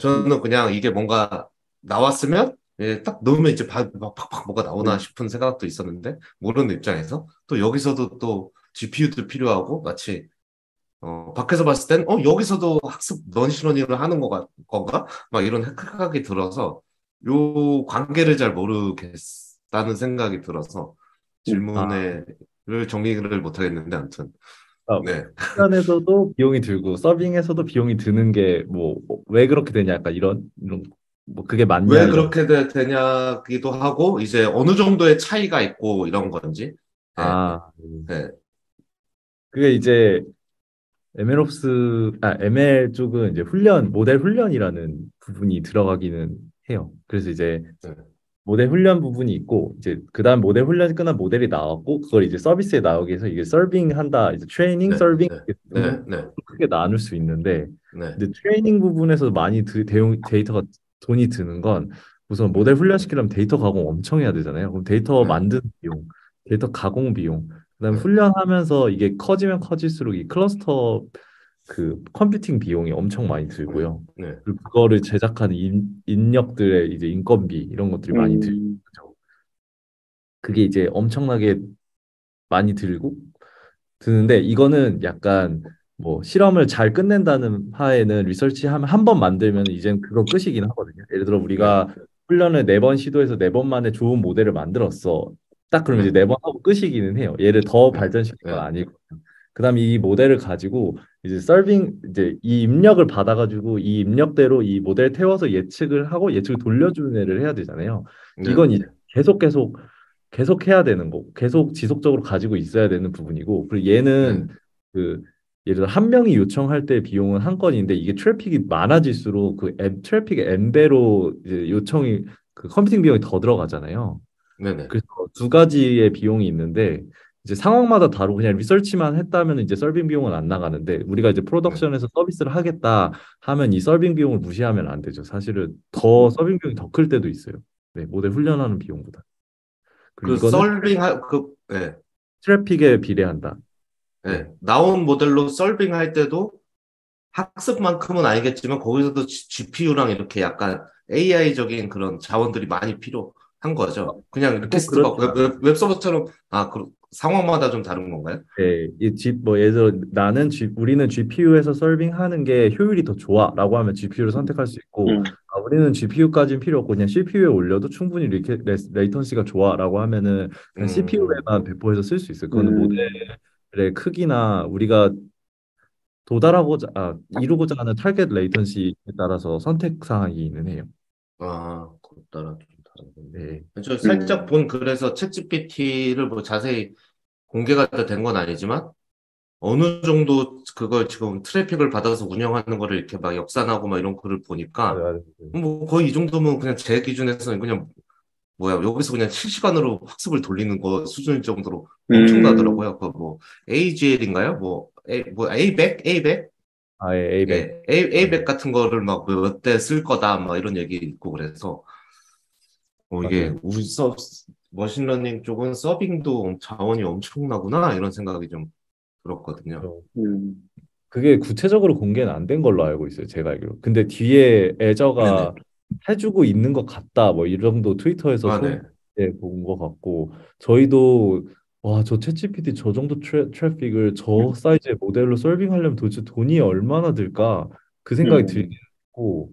저는 그냥 이게 뭔가 나왔으면 예, 딱 넣으면 이제 바- 막 팍팍 뭐가 나오나 싶은 생각도 있었는데 모르는 입장에서 또 여기서도 또 GPU도 필요하고 마치 어, 밖에서 봤을 땐 어, 여기서도 학습 런시러닝을 하는 거가, 건가? 막 이런 생각이 들어서 요 관계를 잘 모르겠다는 생각이 들어서 질문을 정리를 못 하겠는데 아무튼 아, 네. 훈련에서도 비용이 들고 서빙에서도 비용이 드는 게 뭐 왜 그렇게 되냐 약간 이런 이런 뭐 그게 맞냐 왜 이런- 그렇게 되, 되냐기도 하고 이제 어느 정도의 차이가 있고 이런 건지 네. 아 네. 그게 이제 MLOps 아 ML 쪽은 이제 훈련 모델 훈련이라는 부분이 들어가기는 해요. 그래서 이제 네. 모델 훈련 부분이 있고 이제 그다음 모델 훈련이 끝난 모델이 나왔고 그걸 이제 서비스에 나오기 위해서 이게 서빙 한다 이제 트레이닝 네, 서빙 네, 네, 네, 크게 나눌 수 있는데 네, 근데 트레이닝 부분에서 많이 드, 대용, 데이터가 돈이 드는 건 우선 모델 훈련 시키려면 데이터 가공 엄청 해야 되잖아요. 그럼 데이터 네. 만드는 비용, 데이터 가공 비용, 그다음에 네. 훈련하면서 이게 커지면 커질수록 이 클러스터 그 computing 비용이 엄청 많이 들고요. 네. 그리고 그거를 제작하는 인, 인력들의 이제 인건비 이런 것들이 많이 들죠. 음, 그게 이제 엄청나게 많이 들고 드는데 이거는 약간 뭐 실험을 잘 끝낸다는 하에는 리서치 하면 한 번 만들면 이젠 그거 끝이긴 하거든요. 예를 들어 우리가 훈련을 네 번 시도해서 네 번 만에 좋은 모델을 만들었어. 딱 그러면 이제 네 번 하고 끝이기는 해요. 얘를 더 네. 발전시킬 건 네. 아니거든요. 그다음에 이 모델을 가지고 이제 서빙 이제 이 입력을 받아가지고 이 입력대로 이 모델 태워서 예측을 하고 예측을 돌려주는 애를 해야 되잖아요. 네. 이건 이제 계속 계속 계속 해야 되는 거, 계속 지속적으로 가지고 있어야 되는 부분이고, 그리고 얘는 네. 그 예를 들어 한 명이 요청할 때 비용은 한 건인데 이게 트래픽이 많아질수록 그 앱, 트래픽의 n배로 이제 요청이 그 컴퓨팅 비용이 더 들어가잖아요. 네네. 그래서 두 가지의 비용이 있는데 이제 상황마다 다르고 그냥 리서치만 했다면 이제 서빙 비용은 안 나가는데 우리가 이제 프로덕션에서 서비스를 하겠다 하면 이 서빙 비용을 무시하면 안 되죠. 사실은 더 서빙 비용이 더 클 때도 있어요. 네, 모델 훈련하는 비용보다. 그 그리고 이거는 서빙 할, 그, 예, 트래픽에 비례한다. 예. 나온 모델로 서빙 할 때도 학습만큼은 아니겠지만 거기서도 GPU랑 이렇게 약간 AI적인 그런 자원들이 많이 필요한 거죠. 그냥 request 그렇죠. 받고 웹, 웹 서버처럼 아, 그 상황마다 좀 다른 건가요? 네, 이 G, 뭐 예를 들어 나는 G, 우리는 GPU에서 서빙하는 게 효율이 더 좋아라고 하면 GPU를 선택할 수 있고 음. 아, 우리는 GPU까지는 필요 없고 그냥 CPU에 올려도 충분히 리케, 레, latency가 좋아라고 하면은 그냥 음. CPU에만 배포해서 쓸 수 있어요. 그거는 음. 모델의 크기나 우리가 도달하고자 아, 이루고자 하는 target latency에 따라서 선택 사항이긴 해요. 아, 그것 따라 좀 다르군요. 네. 저 살짝 본 글에서 챗GPT를 뭐 자세히 공개가 된건 아니지만 어느 정도 그걸 지금 트래픽을 받아서 운영하는 거를 이렇게 막 역산하고 막 이런 글을 보니까 맞아요. 뭐 거의 이 정도면 그냥 제 기준에서는 그냥 뭐야 여기서 그냥 실시간으로 학습을 돌리는 거 수준일 정도로 음. 엄청나더라고요. 그뭐 AGL인가요? 뭐 A 뭐 A백 A백 아, 예, A백. 예, A A백 같은 거를 막 몇 대 쓸 거다 막 이런 얘기 있고 그래서 어 이게 맞아요. 우리 서 머신러닝 쪽은 서빙도 자원이 엄청나구나 이런 생각이 좀 들었거든요. 그렇죠. 음. 그게 구체적으로 공개는 안 된 걸로 알고 있어요. 제가 알기로. 근데 뒤에 애저가 해주고 있는 것 같다. 뭐이 정도 트위터에서 아, 소- 네. 예, 본것 같고 저희도 와, 저 챗GPT 저 정도 트래, 트래픽을 저 사이즈의 모델로 서빙하려면 도대체 돈이 얼마나 들까? 그 생각이 음. 들긴 했고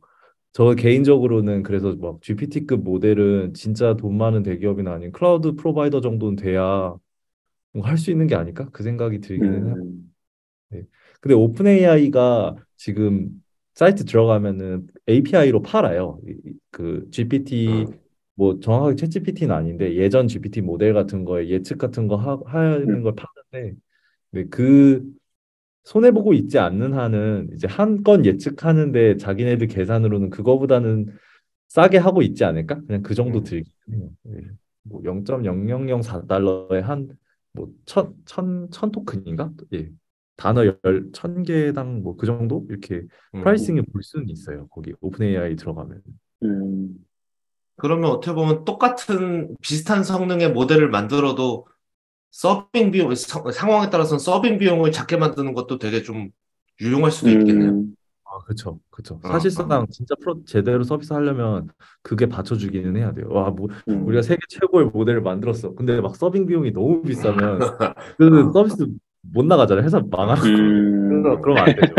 저 개인적으로는 그래서 막 GPT급 모델은 진짜 돈 많은 대기업이나 아니면 클라우드 provider 정도는 돼야 뭐 할 수 있는 게 아닐까? 그 생각이 들기는 해요. 음. 근데 오픈 AI가 지금 사이트 들어가면은 API로 팔아요. 그 GPT 음. 뭐 정확하게 챗 GPT는 아닌데 예전 GPT 모델 같은 거에 예측 같은 거 하, 하는 음. 걸 파는데 근데 그 손해 보고 있지 않는 한은 이제 한 건 예측하는데 자기네들 계산으로는 그거보다는 싸게 하고 있지 않을까? 그냥 그 정도 음. 들긴 해요. 예. 뭐 0.0004달러에 한뭐천 천, 천 토큰인가? 예. 단어 열, 천 개당 뭐 그 정도 이렇게 음. pricing을 볼 수는 있어요. 거기 오픈 AI 들어가면. 음. 그러면 어떻게 보면 똑같은 비슷한 성능의 모델을 만들어도 서빙 비용 상- 상황에 따라서는 서빙 비용을 작게 만드는 것도 되게 좀 유용할 수도 있겠네요. 음. 아, 그쵸, 그쵸. 어, 사실상 진짜 프로 제대로 서비스 하려면 그게 받쳐 주기는 해야 돼요. 와, 뭐 음. 우리가 세계 최고의 모델을 만들었어. 근데 막 서빙 비용이 너무 비싸면 그 서비스 못 나가잖아요. 회사 망하는 거. 음. 그래서 그러면 안 되죠.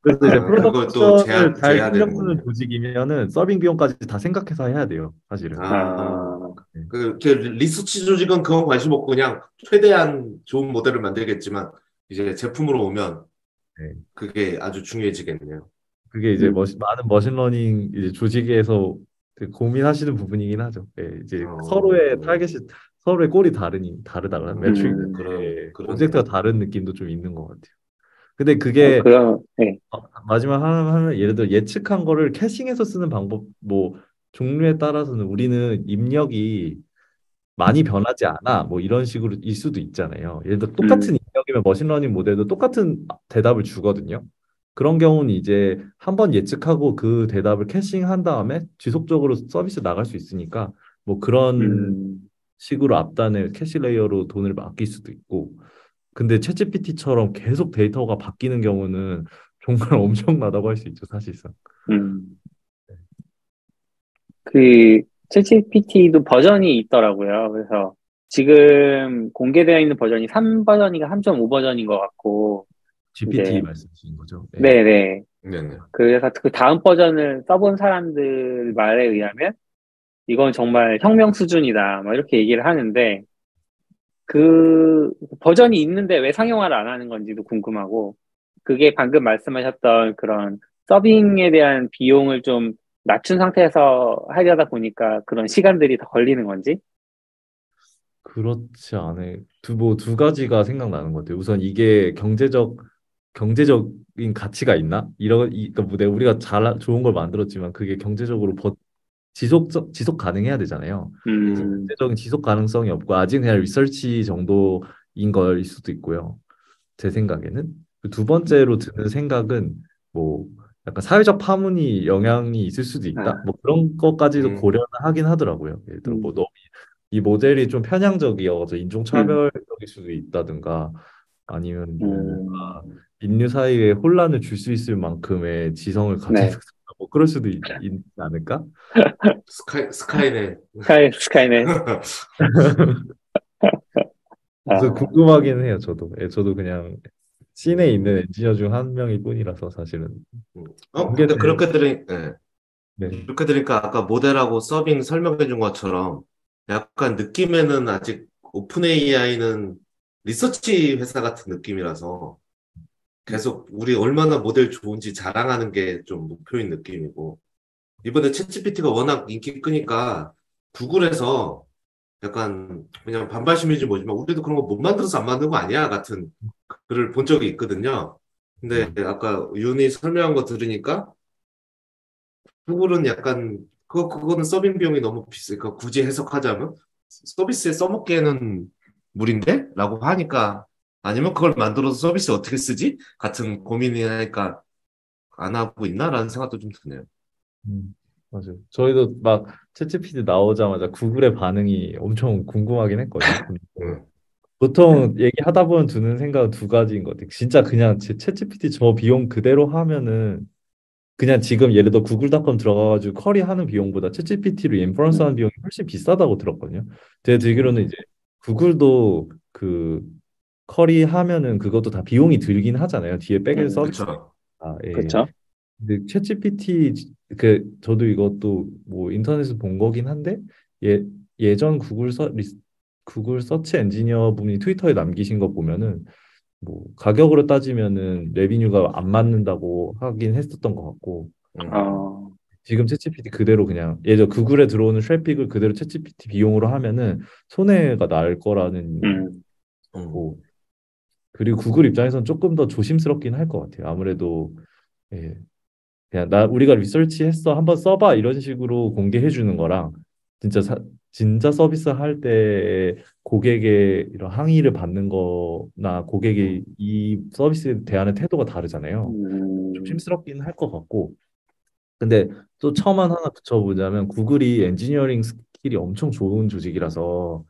그래서 이제 또 프로덕션을 잘 제대로 신경 쓰는 조직이면은 서빙 비용까지 다 생각해서 해야 돼요. 사실은. 아, 그, 제 리서치 조직은 그건 관심 없고 그냥 최대한 좋은 모델을 만들겠지만 이제 제품으로 오면 네. 그게 아주 중요해지겠네요. 그게 이제 음. 머신, 많은 머신러닝 이제 조직에서 고민하시는 부분이긴 하죠. 예, 이제 어. 서로의 타겟이 서로의 goal이 다르니 음, metric 그런- 예, 그런- object가 다른 느낌도 좀 있는 것 같아요. 근데 그게 어, 그럼, 네. 어, 마지막 하나 하면 예를 들어 예측한 거를 caching해서 쓰는 방법 뭐 종류에 따라서는 우리는 입력이 많이 변하지 않아 뭐 이런 식으로 일 수도 있잖아요. 예를 들어 똑같은 음. 입력이면 머신러닝 모델도 똑같은 대답을 주거든요. 그런 경우는 이제 한 번 예측하고 그 대답을 caching한 다음에 지속적으로 서비스 나갈 수 있으니까 뭐 그런 음. 식으로 앞단에 cache layer로 돈을 맡길 수도 있고 근데 챗GPT처럼 계속 데이터가 바뀌는 경우는 정말 엄청나다고 할 수 있죠 사실상 음. 그, 챗GPT도 버전이 있더라고요. 그래서 지금 공개되어 있는 버전이 3버전인가 3.5 버전인 것 같고, GPT 네. 말씀하시는 거죠 네. 네네. 네네. 그래서 그 다음 버전을 써본 사람들 말에 의하면 이건 정말 혁명 수준이다. 막 이렇게 얘기를 하는데 그 버전이 있는데 왜 상용화를 안 하는 건지도 궁금하고 그게 방금 말씀하셨던 그런 서빙에 대한 비용을 좀 낮춘 상태에서 하려다 보니까 그런 시간들이 더 걸리는 건지? 그렇지 않아요 두 뭐 두 가지가 생각나는 것 같아요 우선 이게 경제적 경제적인 가치가 있나? 이런 이 그러니까 뭐 우리가 잘 좋은 걸 만들었지만 그게 경제적으로 버, 지속 지속 가능해야 되잖아요. 음, 경제적인 지속 가능성이 없고 아직 그냥 리서치 정도인 거일 수도 있고요. 제 생각에는 그두 번째로 드는 생각은 뭐 약간 사회적 파문이 영향이 있을 수도 있다. 아. 뭐 그런 것까지도 음. 고려는 하긴 하더라고요. 예를 들어 뭐 음. 너무 이 모델이 좀 편향적이어서 인종차별적일 수도 있다든가 아니면 뭐 음. 인류 사이에 혼란을 줄 수 있을 만큼의 지성을 가진 네. 뭐 그럴 수도 있, 있지 않을까? 스카이, 스카이넷. 스카이, 스카이넷. 그래서 아, 궁금하긴 해요, 저도. 예, 저도 그냥 scene에 있는 엔지니어 중 한 명일 뿐이라서 사실은. 어, 그게 근데 돼. 그렇게 들으, 예. 네. 그렇게 들으니까 아까 모델하고 서빙 설명해 준 것처럼 약간 느낌에는 아직 오픈 AI는 리서치 회사 같은 느낌이라서 계속 우리 얼마나 모델 좋은지 자랑하는 게 좀 목표인 느낌이고 이번에 챗GPT가 워낙 인기 끄니까 구글에서 약간 그냥 반발심인지 뭐지만 우리도 그런 거 못 만들어서 안 만든 거 아니야 같은 글을 본 적이 있거든요. 근데 아까 윤이 설명한 거 들으니까 구글은 약간 그거 그거는 서빙 비용이 너무 비싸니까 굳이 해석하자면 서비스에 써먹기에는 무리인데? 라고 하니까 아니면 그걸 만들어서 서비스 어떻게 쓰지? 같은 고민이 하니까 안 하고 있나라는 생각도 좀 드네요. 음, 맞아요. 저희도 막 챗GPT 나오자마자 구글의 반응이 엄청 궁금하긴 했거든요. 보통 얘기하다 보면 드는 생각은 두 가지인 것 같아요. 진짜 그냥 제 챗GPT 저 비용 그대로 하면은 그냥 지금 예를 들어 구글닷컴 들어가가지고 쿼리 하는 비용보다 챗GPT로 인퍼런스 하는 비용이 훨씬 비싸다고 들었거든요. 제가 듣기로는 이제 구글도 그 query 하면은 그것도 다 비용이 들긴 하잖아요. 뒤에 back에 음, 서비스. 그쵸. 아, 예. 그렇죠. 근데 챗GPT 그 저도 이것도 뭐 인터넷에서 본 거긴 한데 예 예전 구글 서 리스, 구글 서치 엔지니어 분이 트위터에 남기신 거 보면은 뭐 가격으로 따지면은 revenue가 안 맞는다고 하긴 했었던 것 같고 음. 어, 지금 챗GPT 그대로 그냥 예전 구글에 들어오는 트래픽을 그대로 챗GPT 비용으로 하면은 손해가 날 거라는 음, 음. 뭐 그리고 구글 입장에서는 조금 더 조심스럽긴 할 것 같아요. 아무래도 예, 그냥 나 우리가 리서치 했어 한번 써봐 이런 식으로 공개해 주는 거랑 진짜 사, 진짜 서비스 할 때 고객의 이런 항의를 받는 거나 고객의 이 서비스에 대하는 태도가 다르잖아요. 음, 조심스럽긴 할 것 같고 근데 또 첨언 하나 붙여보자면 구글이 엔지니어링 스킬이 엄청 좋은 조직이라서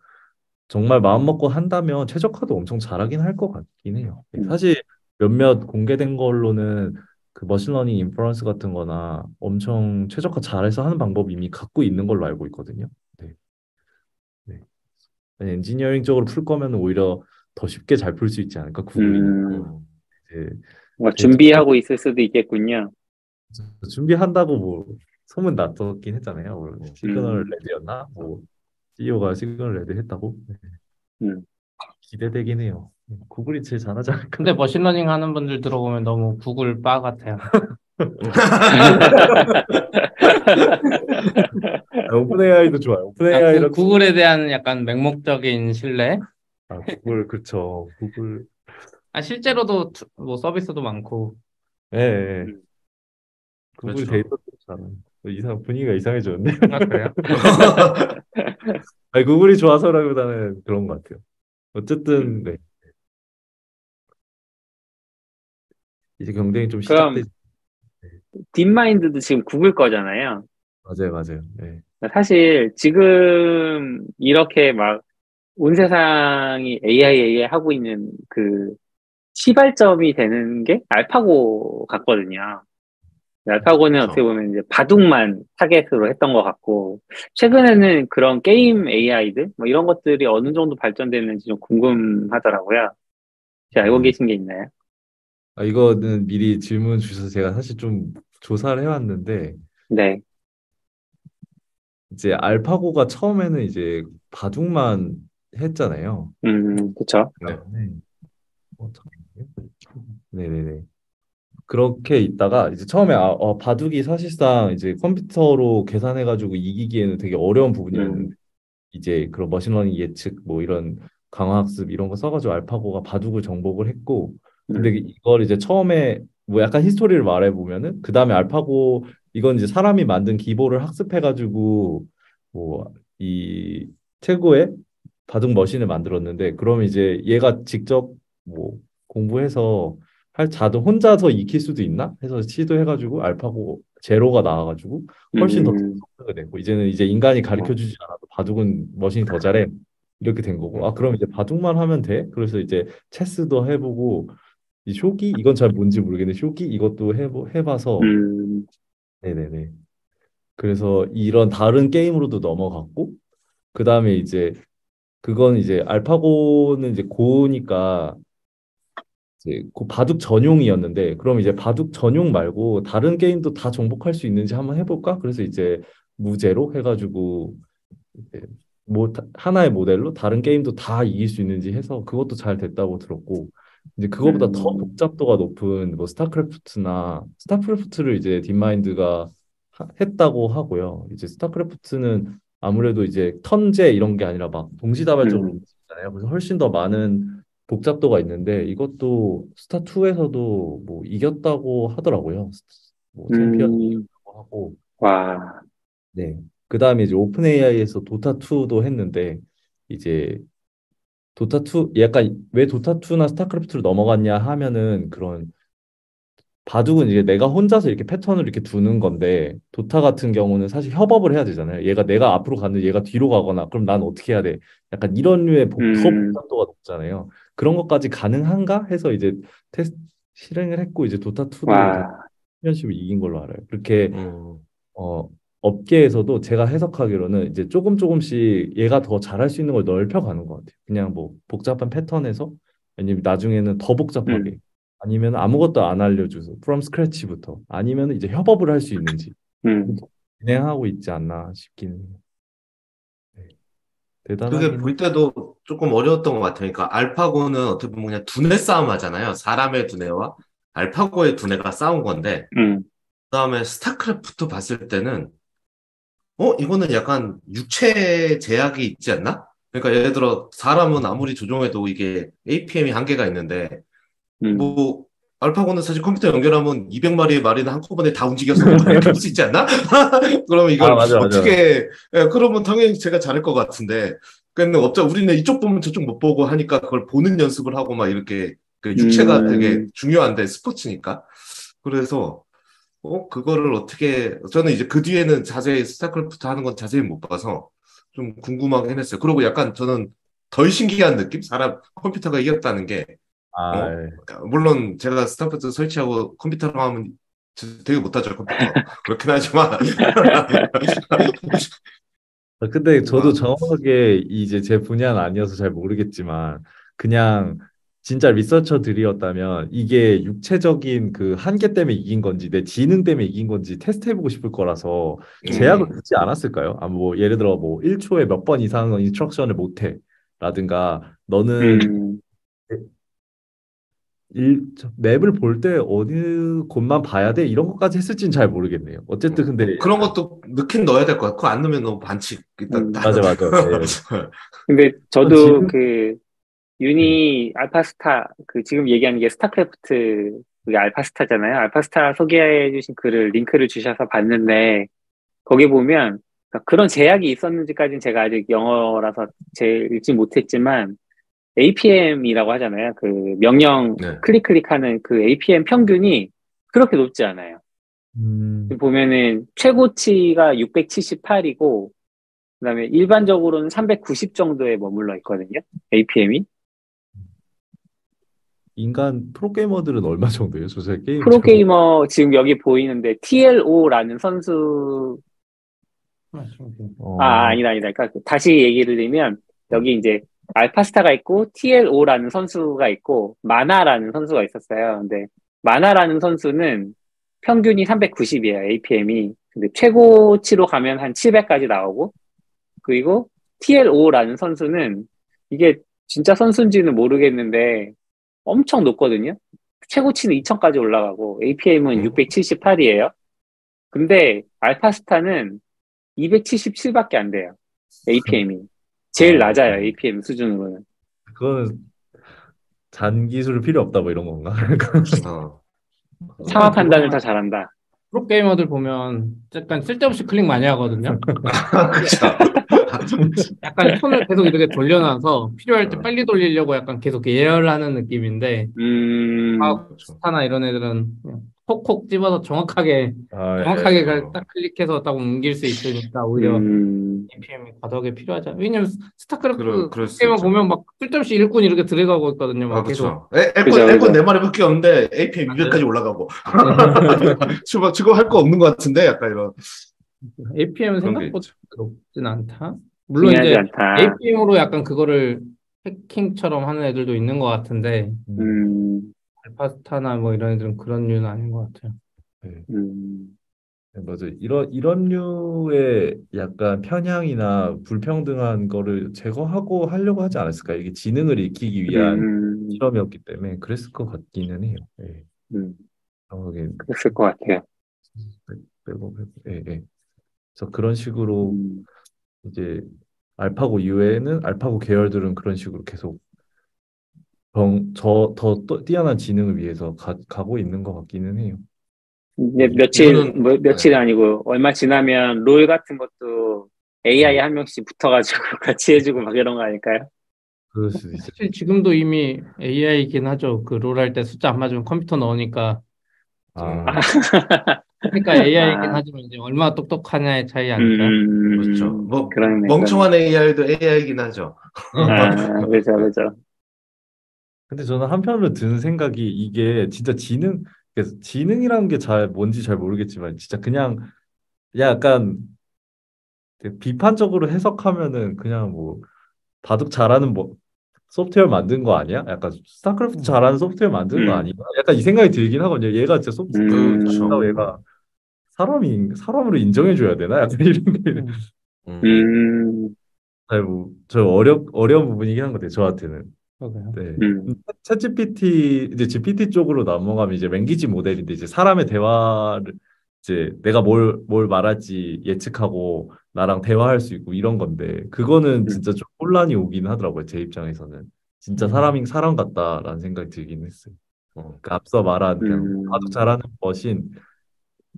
정말 마음 먹고 한다면 최적화도 엄청 잘하긴 할 것 같긴 해요. 음. 사실 몇몇 공개된 걸로는 그 머신러닝 inference 같은 거나 엄청 최적화 잘해서 하는 방법 이미 갖고 있는 걸로 알고 있거든요. 네. 네. 엔지니어링 쪽으로 풀 거면 오히려 더 쉽게 잘 풀 수 있지 않을까, 구글이. 음, 음. 이제 뭐 준비하고 있을 수도 있겠군요. 준비한다고 뭐 소문 났었긴 했잖아요. 뭐 시그널 음. red였나? 뭐 CEO가 signal red 했다고? 네. 음. 기대되긴 해요. 구글이 제일 잘하지 않을까? 근데 machine learning 하는 분들 들어보면 너무 구글 빠 같아요. 아, 오픈 AI도 좋아요. 오픈 아, AI랑 구- 구글에 대한 약간 맹목적인 신뢰? 아, 구글 그쵸. 구글 아, 실제로도 투- 뭐 서비스도 많고. 예, 예. 음. 구글 그렇죠. 데이터도 잘하는. 이상 분위기가 이상해졌는데. 아, 그래요? 아니, 구글이 좋아서라기보다는 그런 것 같아요. 어쨌든 네. 이제 경쟁이 좀 시작되지. 딥마인드도 지금 구글 거잖아요. 맞아요, 맞아요. 네. 사실 지금 이렇게 막 온 세상이 AI, AI 하고 있는 그 시발점이 되는 게 알파고 같거든요. 알파고는 그렇죠. 어떻게 보면 이제 바둑만 타겟으로 했던 것 같고, 최근에는 그런 게임 AI들, 뭐 이런 것들이 어느 정도 발전됐는지 좀 궁금하더라고요. 혹시 알고 음. 계신 게 있나요? 아, 이거는 미리 질문 주셔서 제가 사실 좀 조사를 해왔는데 네. 이제 알파고가 처음에는 이제 바둑만 했잖아요. 음, 그쵸. 네. 네. 어. 네네 네. 그렇게 있다가 이제 처음에 아, 어, 바둑이 사실상 이제 컴퓨터로 계산해가지고 이기기에는 되게 어려운 부분이었는데 이제 그런 machine learning 예측 뭐 이런 강화학습 이런 거 써가지고 알파고가 바둑을 정복을 했고 근데 음. 이걸 이제 처음에 뭐 약간 히스토리를 말해 보면은 그 다음에 알파고 이건 이제 사람이 만든 기보를 학습해가지고 뭐 이 최고의 바둑 머신을 만들었는데 그럼 이제 얘가 직접 뭐 공부해서 할 자도 혼자서 익힐 수도 있나? 해서 시도해가지고 알파고 제로가 나와가지고 훨씬 더 음. 성공하게 되고 이제는 이제 인간이 가르쳐 주지 않아도 바둑은 머신이 더 잘해. 이렇게 된 거고. 아 그럼 이제 바둑만 하면 돼? 그래서 이제 체스도 해보고 이 쇼기? 이건 잘 뭔지 모르겠는데 쇼기 이것도 해보 해봐서. 음. 네네네. 그래서 이런 다른 게임으로도 넘어갔고 그 다음에 이제 그건 이제 알파고는 이제 고니까 이제 그 바둑 전용이었는데 그럼 이제 바둑 전용 말고 다른 게임도 다 정복할 수 있는지 한번 해볼까? 그래서 이제 뮤제로 해가지고 이제 뭐 다- 하나의 모델로 다른 게임도 다 이길 수 있는지 해서 그것도 잘 됐다고 들었고 이제 그거보다 더 음. 복잡도가 높은 뭐 스타크래프트나 스타크래프트를 이제 딥마인드가 하- 했다고 하고요. 이제 스타크래프트는 아무래도 이제 턴제 이런 게 아니라 막 동시다발적으로 음. 움직이잖아요. 그래서 훨씬 더 많은 복잡도가 있는데 이것도 스타 2에서도 뭐 이겼다고 하더라고요. 뭐 챔피언 음. 하고 와. 네. 그 다음에 이제 오픈 AI에서 도타 2도 했는데 이제 도타 2 약간 왜 도타 2나 스타크래프트로 넘어갔냐 하면은 그런 바둑은 이제 내가 혼자서 이렇게 패턴을 이렇게 두는 건데 도타 같은 경우는 사실 협업을 해야 되잖아요. 얘가 내가 앞으로 갔는데 얘가 뒤로 가거나 그럼 난 어떻게 해야 돼? 약간 이런 류의 복, 더 음. 복잡도가 높잖아요. 그런 것까지 가능한가 해서 이제 테스트 실행을 했고 이제 도타 2도 와. 챔피언십을 이긴 걸로 알아요. 그렇게 음. 어, 업계에서도 제가 해석하기로는 이제 조금 조금씩 얘가 더 잘할 수 있는 걸 넓혀가는 것 같아요. 그냥 뭐 복잡한 패턴에서 아니면 나중에는 더 복잡하게 음. 아니면 아무것도 안 알려줘서 from scratch부터 아니면 이제 협업을 할 수 있는지 음. 진행하고 있지 않나 싶기는 해요. 네. 그게 대단하긴 볼 때도 조금 어려웠던 것 같아요. 그러니까 알파고는 어떻게 보면 그냥 두뇌 싸움 하잖아요. 사람의 두뇌와 알파고의 두뇌가 싸운 건데, 음. 그 다음에 스타크래프트 봤을 때는 어 이거는 약간 육체 제약이 있지 않나? 그러니까 예를 들어 사람은 아무리 조종해도 이게 APM이 한계가 있는데 음. 뭐 알파고는 사실 컴퓨터 연결하면 200마리의 말이나 한꺼번에 다 움직여서 할수 있지 않나? 그러면 이걸 아, 맞아, 맞아. 어떻게 예, 그러면 당연히 제가 잘할 것 같은데 근데 업자 우리는 이쪽 보면 저쪽 못 보고 하니까 그걸 보는 연습을 하고 막 이렇게 그 육체가 음. 되게 중요한데 스포츠니까 그래서 어 그거를 어떻게 저는 이제 그 뒤에는 자세히 스타크래프트 하는 건 자세히 못 봐서 좀 궁금하게 해냈어요. 그리고 약간 저는 덜 신기한 느낌? 사람 컴퓨터가 이겼다는 게 아, 어? 예. 물론 제가 스타크래프트 설치하고 컴퓨터로 하면 저 되게 못하죠 컴퓨터 그렇긴 하지만 아, 근데 저도 와. 정확하게 이제 제 분야는 아니어서 잘 모르겠지만 그냥 진짜 리서처들이었다면 이게 육체적인 그 한계 때문에 이긴 건지 내 지능 때문에 이긴 건지 테스트해보고 싶을 거라서 제약을 두지 않았을까요? 아, 뭐 예를 들어 뭐 1초에 몇 번 이상은 인스트럭션을 못해 라든가 너는 음. 일, 저- 맵을 볼 때 어느 곳만 봐야 돼 이런 것까지 했을지는 잘 모르겠네요. 어쨌든 근데 그런 것도 넣긴 넣어야 될 것 같아. 그거 안 넣으면 너무 반칙. 일단 음, 맞아 맞아. 네. 근데 저도 지금- 그 유니 알파스타 그 지금 얘기하는 게 스타크래프트 그게 알파스타잖아요. 알파스타 소개해 주신 글을 링크를 주셔서 봤는데 거기 보면 그러니까 그런 제약이 있었는지까지는 제가 아직 영어라서 제 읽지 못했지만 APM이라고 하잖아요. 그 명령 네. 클릭 클릭하는 그 APM 평균이 그렇게 높지 않아요. 음, 보면은 최고치가 678이고 그다음에 일반적으로는 390 정도에 머물러 있거든요. APM이. 인간 프로게이머들은 얼마 정도예요? 조세 게임 프로게이머 지금 여기 보이는데 TLO라는 선수 어, 아 아니다 아니다. 그러니까 다시 얘기를 드리면 여기 이제 알파스타가 있고 TLO라는 선수가 있고 마나라는 선수가 있었어요. 근데 마나라는 선수는 평균이 390이에요. APM이. 근데 최고치로 가면 한 700까지 나오고 그리고 TLO라는 선수는 이게 진짜 선수인지는 모르겠는데 엄청 높거든요. 최고치는 2000까지 올라가고 APM은 음. 678이에요. 근데 알파스타는 277밖에 안 돼요. APM이. 제일 아, 낮아요. 네. APM 수준으로는. 그거는 잔 기술 필요 없다 뭐 이런 건가? 어. 상황 판단을 더 잘한다. 프로게이머들 보면 약간 쓸데없이 클릭 많이 하거든요. 그쵸. 약간 손을 계속 이렇게 돌려놔서 필요할 어. 때 빨리 돌리려고 약간 계속 예열하는 느낌인데 음, 아, 스타나 이런 애들은 콕콕 집어서 정확하게 아, 예. 정확하게 예. 딱 클릭해서 딱 옮길 수 있으니까 오히려 음, APM이 과도하게 필요하잖아. 왜냐면 스타크래프트 게임을. 보면 막 쓸데없이 일꾼 이렇게 들어가고 있거든요. 막 아, 계속. 그쵸. 에, 그죠, 에코, 에코 그죠. 네 마리밖에 없는데 APM 200까지 올라가고. 지금, 지금 할거 없는 것 같은데? 약간 이런. APM은 생각보다 그렇진 않다. 물론 이제 않다. APM으로 약간 그거를 해킹처럼 하는 애들도 있는 것 같은데 음, 알파스타나 뭐 이런 애들은 그런 류는 아닌 것 같아요. 음, 네, 맞아요. 이런 이런 류의 약간 편향이나 불평등한 거를 제거하고 하려고 하지 않았을까? 이게 지능을 익히기 위한 음, 실험이었기 때문에 그랬을 것 같기는 해요. 예. 음, 정확하게 그랬을 것 같아요. 빼고 빼고 예, 예. 그래서 그런 식으로 음, 이제 알파고 이외에는 알파고 계열들은 그런 식으로 계속 저더 뛰어난 지능을 위해서 가, 가고 있는 것 같기는 해요. 이제 며칠, 이거는- 뭐, 며칠이 네. 아니고, 얼마 지나면 롤 같은 것도 AI 한 명씩 붙어가지고 같이 해주고 막 이런 거 아닐까요? 그럴 수도 있어요. 사실 지금도 이미 AI이긴 하죠. 그 롤 할 때 숫자 안 맞으면 컴퓨터 넣으니까 아, 그러니까 AI이긴 아. 하지만 이제 얼마나 똑똑하냐의 차이 아닐까요? 음, 그렇죠. 뭐, 그러네, 멍청한 AI도 AI이긴 하죠. 아, 그죠, 그죠. 근데 저는 한편으로 드는 생각이 이게 진짜 지능, 그래서 지능이라는 게 잘 뭔지 잘 모르겠지만 진짜 그냥 약간 되게 비판적으로 해석하면은 그냥 뭐 바둑 잘하는 뭐 소프트웨어 만든 거 아니야? 약간 스타크래프트 잘하는 소프트웨어 만든 거 음. 아니야? 약간 이 생각이 들긴 하거든요. 얘가 진짜 소프트웨어 음. 잘한다고 얘가 사람이 사람으로 인정해 줘야 되나? 약간 이런 게 음. 음, 잘 뭐, 저 어려 어려운 부분이긴 한 것 같아요. 저한테는. 네. 음, 챗 GPT 이제 GPT 쪽으로 넘어가면 이제 랭귀지 모델인데 이제 사람의 대화를 이제 내가 뭘 뭘 말할지 예측하고 나랑 대화할 수 있고 이런 건데 그거는 진짜 좀 혼란이 오긴 하더라고요 제 입장에서는 진짜 음. 사람이 사람 같다라는 생각이 들긴 했어요. 어, 그 앞서 말한 그냥 음. 바둑 잘하는 머신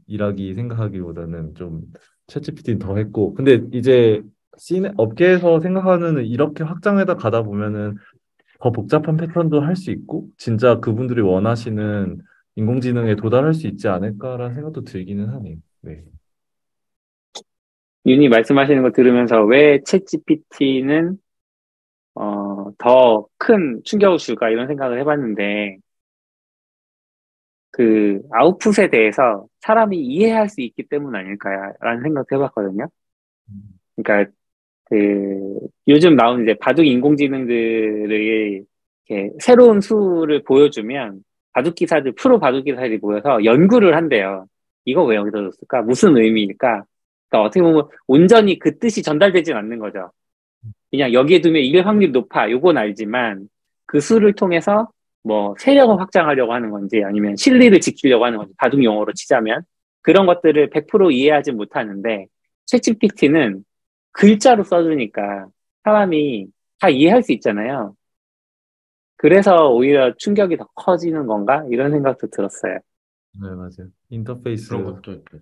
일하기 생각하기보다는 좀 챗GPT는 더 했고 근데 이제 시네 업계에서 생각하는 이렇게 확장해다 가다 보면은 더 복잡한 패턴도 할 수 있고 진짜 그분들이 원하시는 인공지능에 도달할 수 있지 않을까라는 생각도 들기는 하네요. 네. 윤이 말씀하시는 거 들으면서 왜 챗GPT는 어, 더 큰 충격을 줄까 이런 생각을 해봤는데 그 아웃풋에 대해서 사람이 이해할 수 있기 때문 아닐까라는 생각도 해봤거든요. 그러니까 그 요즘 나온 이제 바둑 인공지능들이 이렇게 새로운 수를 보여주면 바둑 기사들 프로 바둑 기사들이 모여서 연구를 한대요. 이거 왜 여기다 뒀을까? 무슨 의미일까? 그러니까 어떻게 보면 온전히 그 뜻이 전달되진 않는 거죠. 그냥 여기에 두면 이길 확률이 높아. 요건 알지만 그 수를 통해서 뭐 세력을 확장하려고 하는 건지 아니면 실리를 지키려고 하는 건지 바둑 용어로 치자면 그런 것들을 100% 이해하지 못하는데 챗GPT는 글자로 써주니까 사람이 다 이해할 수 있잖아요. 그래서 오히려 충격이 더 커지는 건가? 이런 생각도 들었어요. 네, 맞아요. 인터페이스 그런 것도 있고.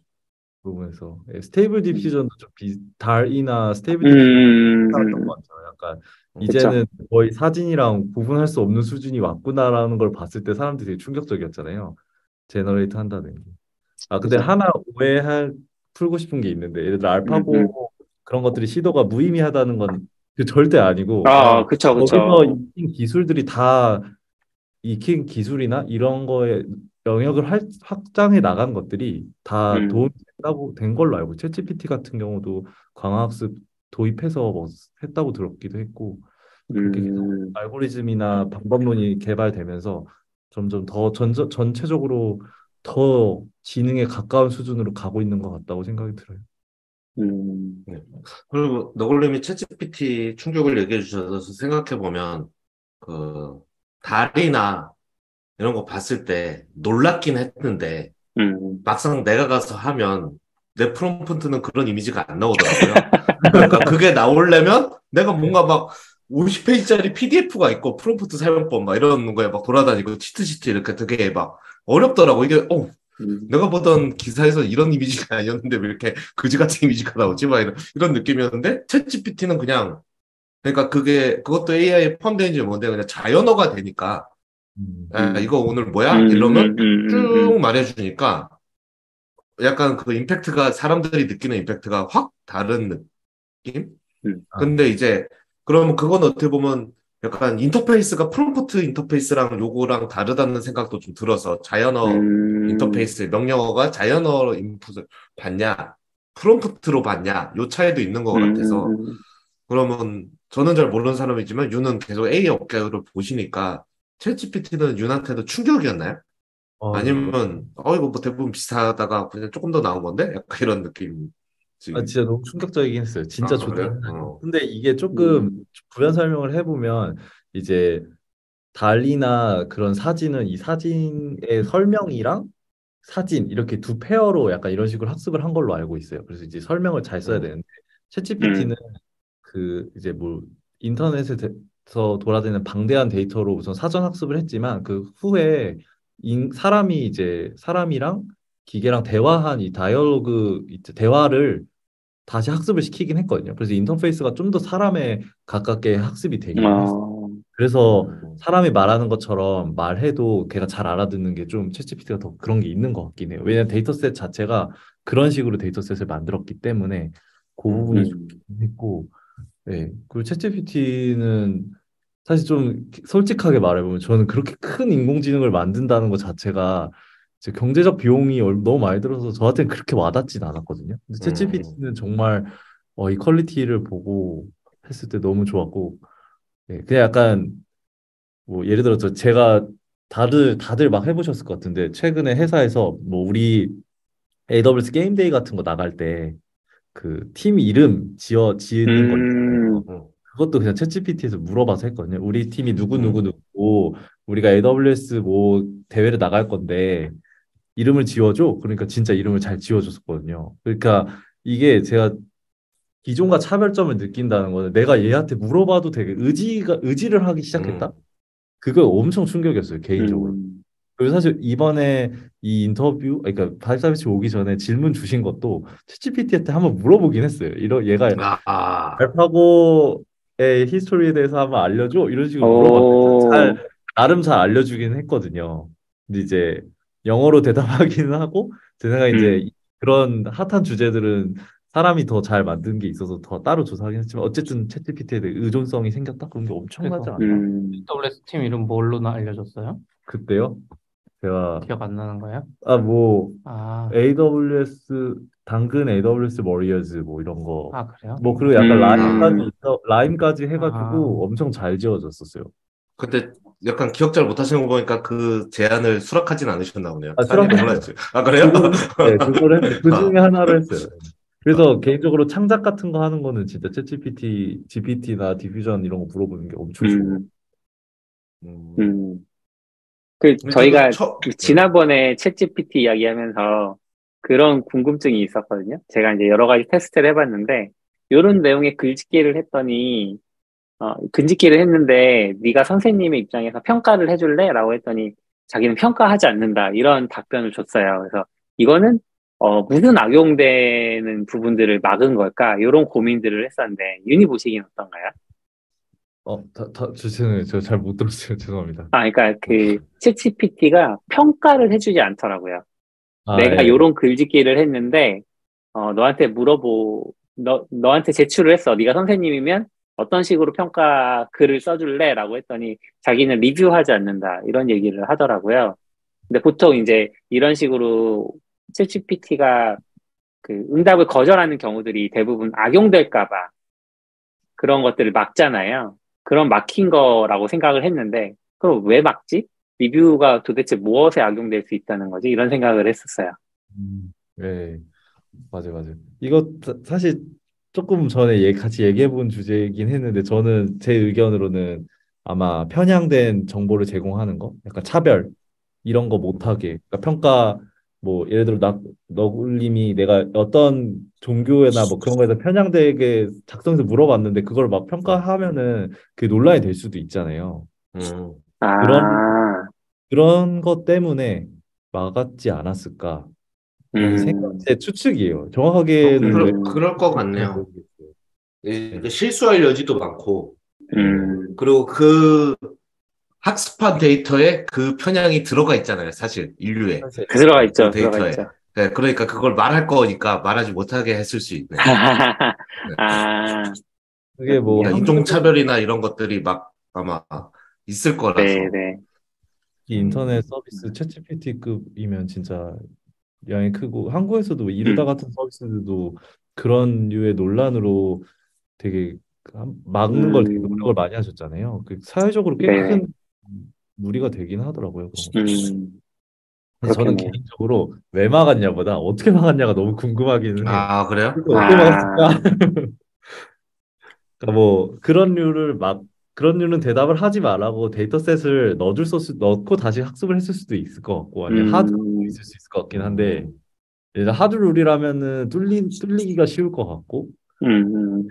부분에서 예, 스테이블 디퓨전도 좀 비, 달리나 스테이블 음, 디퓨전이었던 것 같아요. 약간 그쵸. 이제는 거의 사진이랑 구분할 수 없는 수준이 왔구나라는 걸 봤을 때 사람들이 되게 충격적이었잖아요. generate 한다는 게. 아, 근데 그죠. 하나 오해할 풀고 싶은 게 있는데 예를 들어 알파고 음, 음. 그런 것들이 시도가 무의미하다는 건그 절대 아니고 아, 그냥 그쵸, 거기서 그쵸. 익힌 기술들이 다 익힌 기술이나 이런 거에 영역을 할- 확장해 나간 것들이 다 음. 도움이 됐다고 된 걸로 알고 챗GPT 같은 경우도 광학습 도입해서 뭐 했다고 들었기도 했고 그렇게 계속 음, 알고리즘이나 방법론이 개발되면서 점점 더 전, 전체적으로 더 지능에 가까운 수준으로 가고 있는 것 같다고 생각이 들어요. 음, 그리고 너굴님이 챗GPT 충격을 얘기해 주셔서 생각해 보면 그 달이나 이런 거 봤을 때 놀랍긴 했는데 음, 막상 내가 가서 하면 내 프롬프트는 그런 이미지가 안 나오더라고요. 그러니까 그게 나오려면 내가 뭔가 막 50페이지짜리 PDF가 있고 프롬프트 사용법 막 이런 거에 막 돌아다니고 치트시트 이렇게 되게 막 어렵더라고. 이게 어 음. 내가 보던 기사에서 이런 이미지가 아니었는데 왜 이렇게 그지 같은 이미지가 나오지? 막 이런, 이런 느낌이었는데, 챗GPT는 그냥, 그러니까 그게, 그것도 AI에 포함되는지 뭔데, 그냥 자연어가 되니까, 음. 야, 이거 오늘 뭐야? 음, 이러면 음, 음, 쭉 음, 말해주니까, 약간 그 임팩트가, 사람들이 느끼는 임팩트가 확 다른 느낌? 음. 근데 이제, 그러면 그건 어떻게 보면, 약간 인터페이스가 프롬프트 인터페이스랑 요거랑 다르다는 생각도 좀 들어서, 자연어, 음. 인터페이스 명령어가 자연어로 인풋을 받냐 프롬프트로 받냐 요 차이도 있는 것 같아서 음, 그러면 저는 잘 모르는 사람이지만 윤은 계속 A 업계를 보시니까 챗GPT는 윤한테도 충격이었나요? 어, 아니면 어 이거 뭐 대부분 비슷하다가 그냥 조금 더 나온 건데 약간 이런 느낌 아, 진짜 너무 충격적이긴 했어요. 진짜 아, 그래요? 좋다. 어. 근데 이게 조금 부연 설명을 해보면 이제 달리나 그런 사진은 이 사진의 설명이랑 사진 이렇게 두 pair로 약간 이런 식으로 학습을 한 걸로 알고 있어요. 그래서 이제 설명을 잘 써야 음. 되는데 챗GPT는 그 이제 뭐 인터넷에서 돌아다니는 방대한 데이터로 우선 사전 학습을 했지만 그 후에 인, 사람이 이제 사람이랑 기계랑 대화한 이 dialogue 대화를 다시 학습을 시키긴 했거든요. 그래서 인터페이스가 좀 더 사람에 가깝게 학습이 되긴 했어요. 어, 그래서 음. 사람이 말하는 것처럼 말해도 걔가 잘 알아듣는 게 좀 챗GPT가 더 그런 게 있는 것 같긴 해요. 왜냐면 dataset 자체가 그런 식으로 dataset을 만들었기 때문에 그 부분이 음. 좀 했고, 네. 그리고 챗GPT는 사실 좀 솔직하게 말해보면 저는 그렇게 큰 인공지능을 만든다는 것 자체가 경제적 비용이 얼- 너무 많이 들어서 저한테는 그렇게 와닿진 않았거든요. 근데 음. 챗GPT는 정말 어, 이 퀄리티를 보고 했을 때 너무 좋았고, 네, 그냥 약간 뭐 예를 들어서 제가 다들 다들 막 해보셨을 것 같은데 최근에 회사에서 뭐 우리 AWS 게임데이 같은 거 나갈 때 그 팀 이름 지어 지는 거. 음, 음. 그것도 그냥 챗GPT에서 물어봐서 했거든요. 우리 팀이 누구 누구 누구고 우리가 AWS 뭐 대회를 나갈 건데 이름을 지어줘. 그러니까 진짜 이름을 잘 지어줬었거든요. 그러니까 이게 제가 기존과 차별점을 느낀다는 거는 내가 얘한테 물어봐도 되게 의지가 의지를 하기 시작했다. 음. 그거 엄청 충격이었어요 개인적으로. 음, 그리고 사실 이번에 이 인터뷰, 그러니까 발사비치 오기 전에 질문 주신 것도 챗GPT한테 한번 물어보긴 했어요. 이런 얘가 아, 알파고의 히스토리에 대해서 한번 알려줘 이런 식으로 오. 물어봤는데 잘 나름 잘 알려주긴 했거든요. 근데 이제 영어로 대답하기는 하고 제 생각에 이제 음. 그런 핫한 주제들은 사람이 더 잘 만든 게 있어서 더 따로 조사하긴 했지만 어쨌든 챗GPT에 대해 의존성이 생겼다 그런 게 엄청나지 그래서- 않나? 음, AWS 팀 이름 뭘로 나 알려줬어요? 그때요? 제가 기억 안 나는 거예요? 아뭐 아, AWS 당근 AWS 워리어즈 뭐 이런 거. 아 그래요? 뭐 그리고 약간 음. 라임까지 라임까지 해가지고 아. 엄청 잘 지어졌었어요. 근데 약간 기억 잘 못하시는 거 보니까 그 제안을 수락하진 않으셨나 보네요. 아, 몰랐지. 아, 그래요? 네, 그걸 했, 그 중에 아. 하나를 했어요. 그래서 개인적으로 창작 같은 거 하는 거는 진짜 챗GPT, GPT나 디퓨전 이런 거 물어보는 게 엄청 좋아요. 음, 음. 음. 그 저희가 처- 그 지난번에 챗GPT 이야기하면서 그런 궁금증이 있었거든요. 제가 이제 여러 가지 테스트를 해봤는데 이런 내용의 글짓기를 했더니 어, 글짓기를 했는데 네가 선생님의 입장에서 평가를 해줄래? 라고 했더니 자기는 평가하지 않는다 이런 답변을 줬어요. 그래서 이거는 어, 무슨 악용되는 부분들을 막은 걸까? 이런 고민들을 했었는데 윤희 보시기엔 어떤가요? 어, 다, 다, 죄송해요. 제가 잘못 들었어요. 죄송합니다. 아, 그러니까 그 챗GPT가 평가를 해주지 않더라고요. 아, 내가 예. 요런 글짓기를 했는데, 어, 너한테 물어보, 너, 너한테 제출을 했어. 네가 선생님이면 어떤 식으로 평가 글을 써줄래? 라고 했더니 자기는 리뷰하지 않는다. 이런 얘기를 하더라고요. 근데 보통 이제 이런 식으로 챗GPT가 그 응답을 거절하는 경우들이 대부분 악용될까봐 그런 것들을 막잖아요. 그런 막힌 거라고 생각을 했는데, 그럼 왜 막지? 리뷰가 도대체 무엇에 악용될 수 있다는 거지? 이런 생각을 했었어요. 음, 네, 맞아요, 맞아요. 이거 사- 사실 조금 전에 얘- 같이 얘기해 본 주제이긴 했는데 저는 제 의견으로는 아마 편향된 정보를 제공하는 거, 약간 차별 이런 거 못하게, 그러니까 평가 뭐 예를 들어 나 너굴님이 내가 어떤 종교나 뭐 그런 거에서 편향되게 작성해서 물어봤는데 그걸 막 평가하면은 그게 논란이 될 수도 있잖아요. 음. 아, 그런 것 때문에 막았지 않았을까? 음, 생각, 제 추측이에요. 정확하게는 그럴, 왜 그럴 것 같네요. 이- 실수할 여지도 많고, 음, 그리고 그 학습한 데이터에 그 편향이 들어가 있잖아요, 사실 인류에. 사실 그 들어가 있죠, 그 들어가 데이터에. 있죠. 네, 그러니까 그걸 말할 거니까 말하지 못하게 했을 수 있네. 아, 그게 뭐 그러니까 인종 차별이나 이런 것들이 막 아마 있을 거라서. 네, 네. 이 인터넷 서비스 챗GPT급이면 진짜 영향이 크고 한국에서도 이르다 음. 같은 서비스들도 그런 류의 논란으로 되게 한- 막는 걸 되게 음. 노력을 많이 하셨잖아요. 그 사회적으로 꽤 네. 큰 무리가 되긴 하더라고요. 음, 저는. 개인적으로 왜 막았냐보다 어떻게 막았냐가 너무 궁금하기는 해요. 아, 그래요? 어떻게 아. 막았을까? 그러니까 뭐 그런 류를 막 그런 류는 대답을 하지 말라고 dataset을 넣어줄 수 넣고 다시 학습을 했을 수도 있을 것 같고 아니면 hard 음, 있을 수 있을 것 같긴 한데 일단 hard rule이라면은 뚫리 뚫리기가 쉬울 것 같고 음, 음,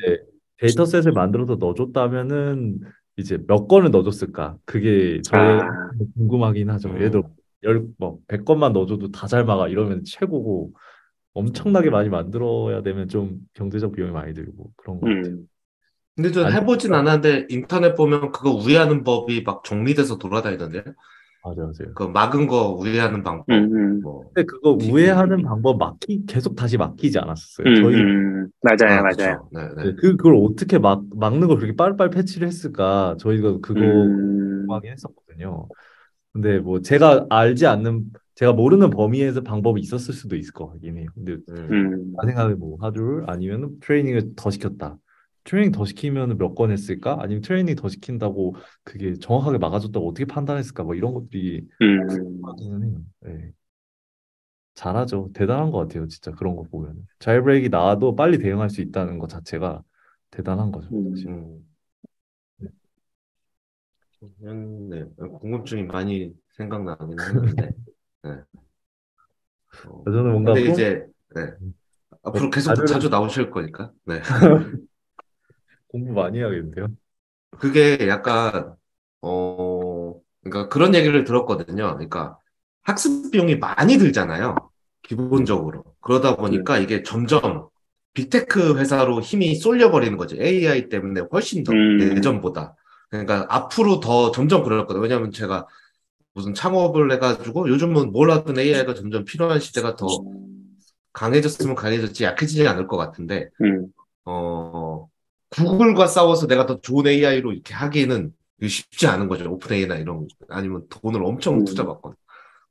dataset을 만들어서 넣어줬다면은 이제 몇 건을 넣어줬을까? 그게 저의 아. 궁금하긴 하죠. 음. 예를 들어 열뭐 100건만 넣어줘도 다 잘 막아 이러면 최고고 엄청나게 많이 만들어야 되면 좀 경제적 비용이 많이 들고 그런 것 같아요. 음, 근데 저 아니, 해보진 않았는데 인터넷 보면 그거 우회하는 법이 막 정리돼서 돌아다니던데요? 맞아요, 맞아요. 그 막은 거 우회하는 방법. 음, 음, 뭐. 근데 그거 우회하는 방법 막기 계속 다시 막히지 않았었어요. 음, 저희 음, 맞아요, 아, 맞아요. 그쵸. 네, 네. 네, 그 그걸 어떻게 막 막는 걸 그렇게 빨리빨리 패치를 했을까? 저희가 그거 음, 궁금하긴 했었거든요. 근데 뭐 제가 알지 않는 제가 모르는 범위에서 방법이 있었을 수도 있을 것 같긴 해요. 근데 음. 음, 나 생각에 뭐 하루를 아니면 트레이닝을 더 시켰다. 트레이닝 더 시키면 몇 건 했을까? 아니면 트레이닝 더 시킨다고 그게 정확하게 막아줬다고 어떻게 판단했을까? 뭐 이런 것들이 음, 궁금하기는 해요. 네. 잘하죠. 대단한 것 같아요. 진짜 그런 거 보면. 자일브레이크 나와도 빨리 대응할 수 있다는 것 자체가 대단한 거죠. 사실. 음. 음, 네. 궁금증이 많이 생각나긴 했는데. 네. 어, 저는 뭔가 근데 이제 네. 앞으로 계속 자주 나오실 거니까. 네. 공부 많이 해야겠는데요. 그게 약간 어 그러니까 그런 얘기를 들었거든요. 그러니까 학습 비용이 많이 들잖아요. 기본적으로. 그러다 보니까 이게 점점 빅테크 회사로 힘이 쏠려 버리는 거죠. AI 때문에 훨씬 더 음. 예전보다. 그러니까 앞으로 더 점점 그럴 거예요. 왜냐하면 제가 무슨 창업을 해가지고 요즘은 뭘 하든 AI가 점점 필요한 시대가 더 강해졌으면 강해졌지 약해지지 않을 것 같은데 음, 어, 구글과 싸워서 내가 더 좋은 AI로 이렇게 하기는 이게 쉽지 않은 거죠. 오픈 AI나 이런, 아니면 돈을 엄청 음. 투자받거나.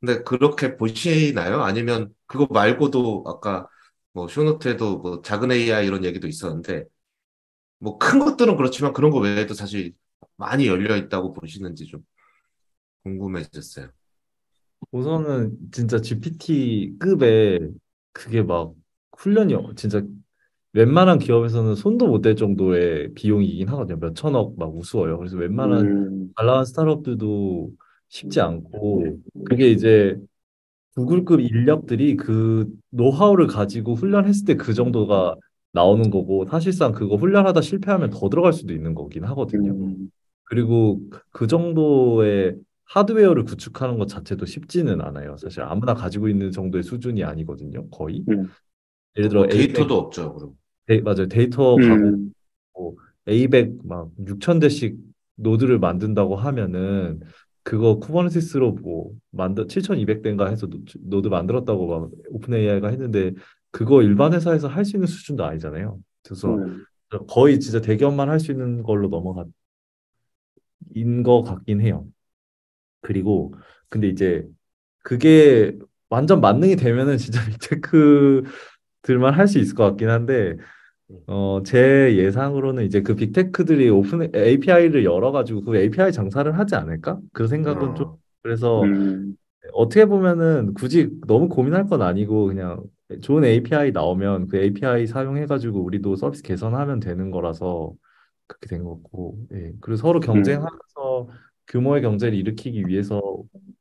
근데 그렇게 보시나요? 아니면 그거 말고도 아까 뭐 쇼노트에도 뭐 작은 AI 이런 얘기도 있었는데 뭐 큰 것들은 그렇지만 그런 거 외에도 사실 많이 열려 있다고 보시는지 좀 궁금해졌어요. 우선은 진짜 GPT 급의 그게 막 훈련이 진짜 웬만한 기업에서는 손도 못 댈 정도의 비용이긴 하거든요. 몇 천억 막 우스워요. 그래서 웬만한 음, 잘 나간 스타트업들도 쉽지 않고 그게 이제 구글급 인력들이 그 노하우를 가지고 훈련했을 때 그 정도가 나오는 거고 사실상 그거 훈련하다 실패하면 더 들어갈 수도 있는 거긴 하거든요. 음, 그리고 그 정도의 하드웨어를 구축하는 것 자체도 쉽지는 않아요. 사실 아무나 가지고 있는 정도의 수준이 아니거든요. 거의. 음. 예를 들어 뭐 A100 데이터도 없죠. 그럼. 데, 맞아요. 데이터 가고 음, A100 막 6천 대씩 노드를 만든다고 하면은 그거 쿠버네티스로 뭐 만들 7,200대인가 해서 노- 노드 만들었다고 막 오픈 AI가 했는데 그거 일반 회사에서 할 수 있는 수준도 아니잖아요. 그래서 음, 거의 진짜 대기업만 할 수 있는 걸로 넘어간 인것 같긴 해요. 그리고 근데 이제 그게 완전 만능이 되면은 진짜 빅테크 들만 할 수 있을 것 같긴 한데 어, 제 예상으로는 이제 그 빅테크들이 open API를 열어가지고 그 API 장사를 하지 않을까? 그 생각은 좀 어, 그래서 음, 어떻게 보면은 굳이 너무 고민할 건 아니고 그냥 좋은 API 나오면 그 API 사용해가지고 우리도 서비스 개선하면 되는 거라서 그렇게 된 거고, 예. 그리고 서로 경쟁하면서 규모의 경제를 일으키기 위해서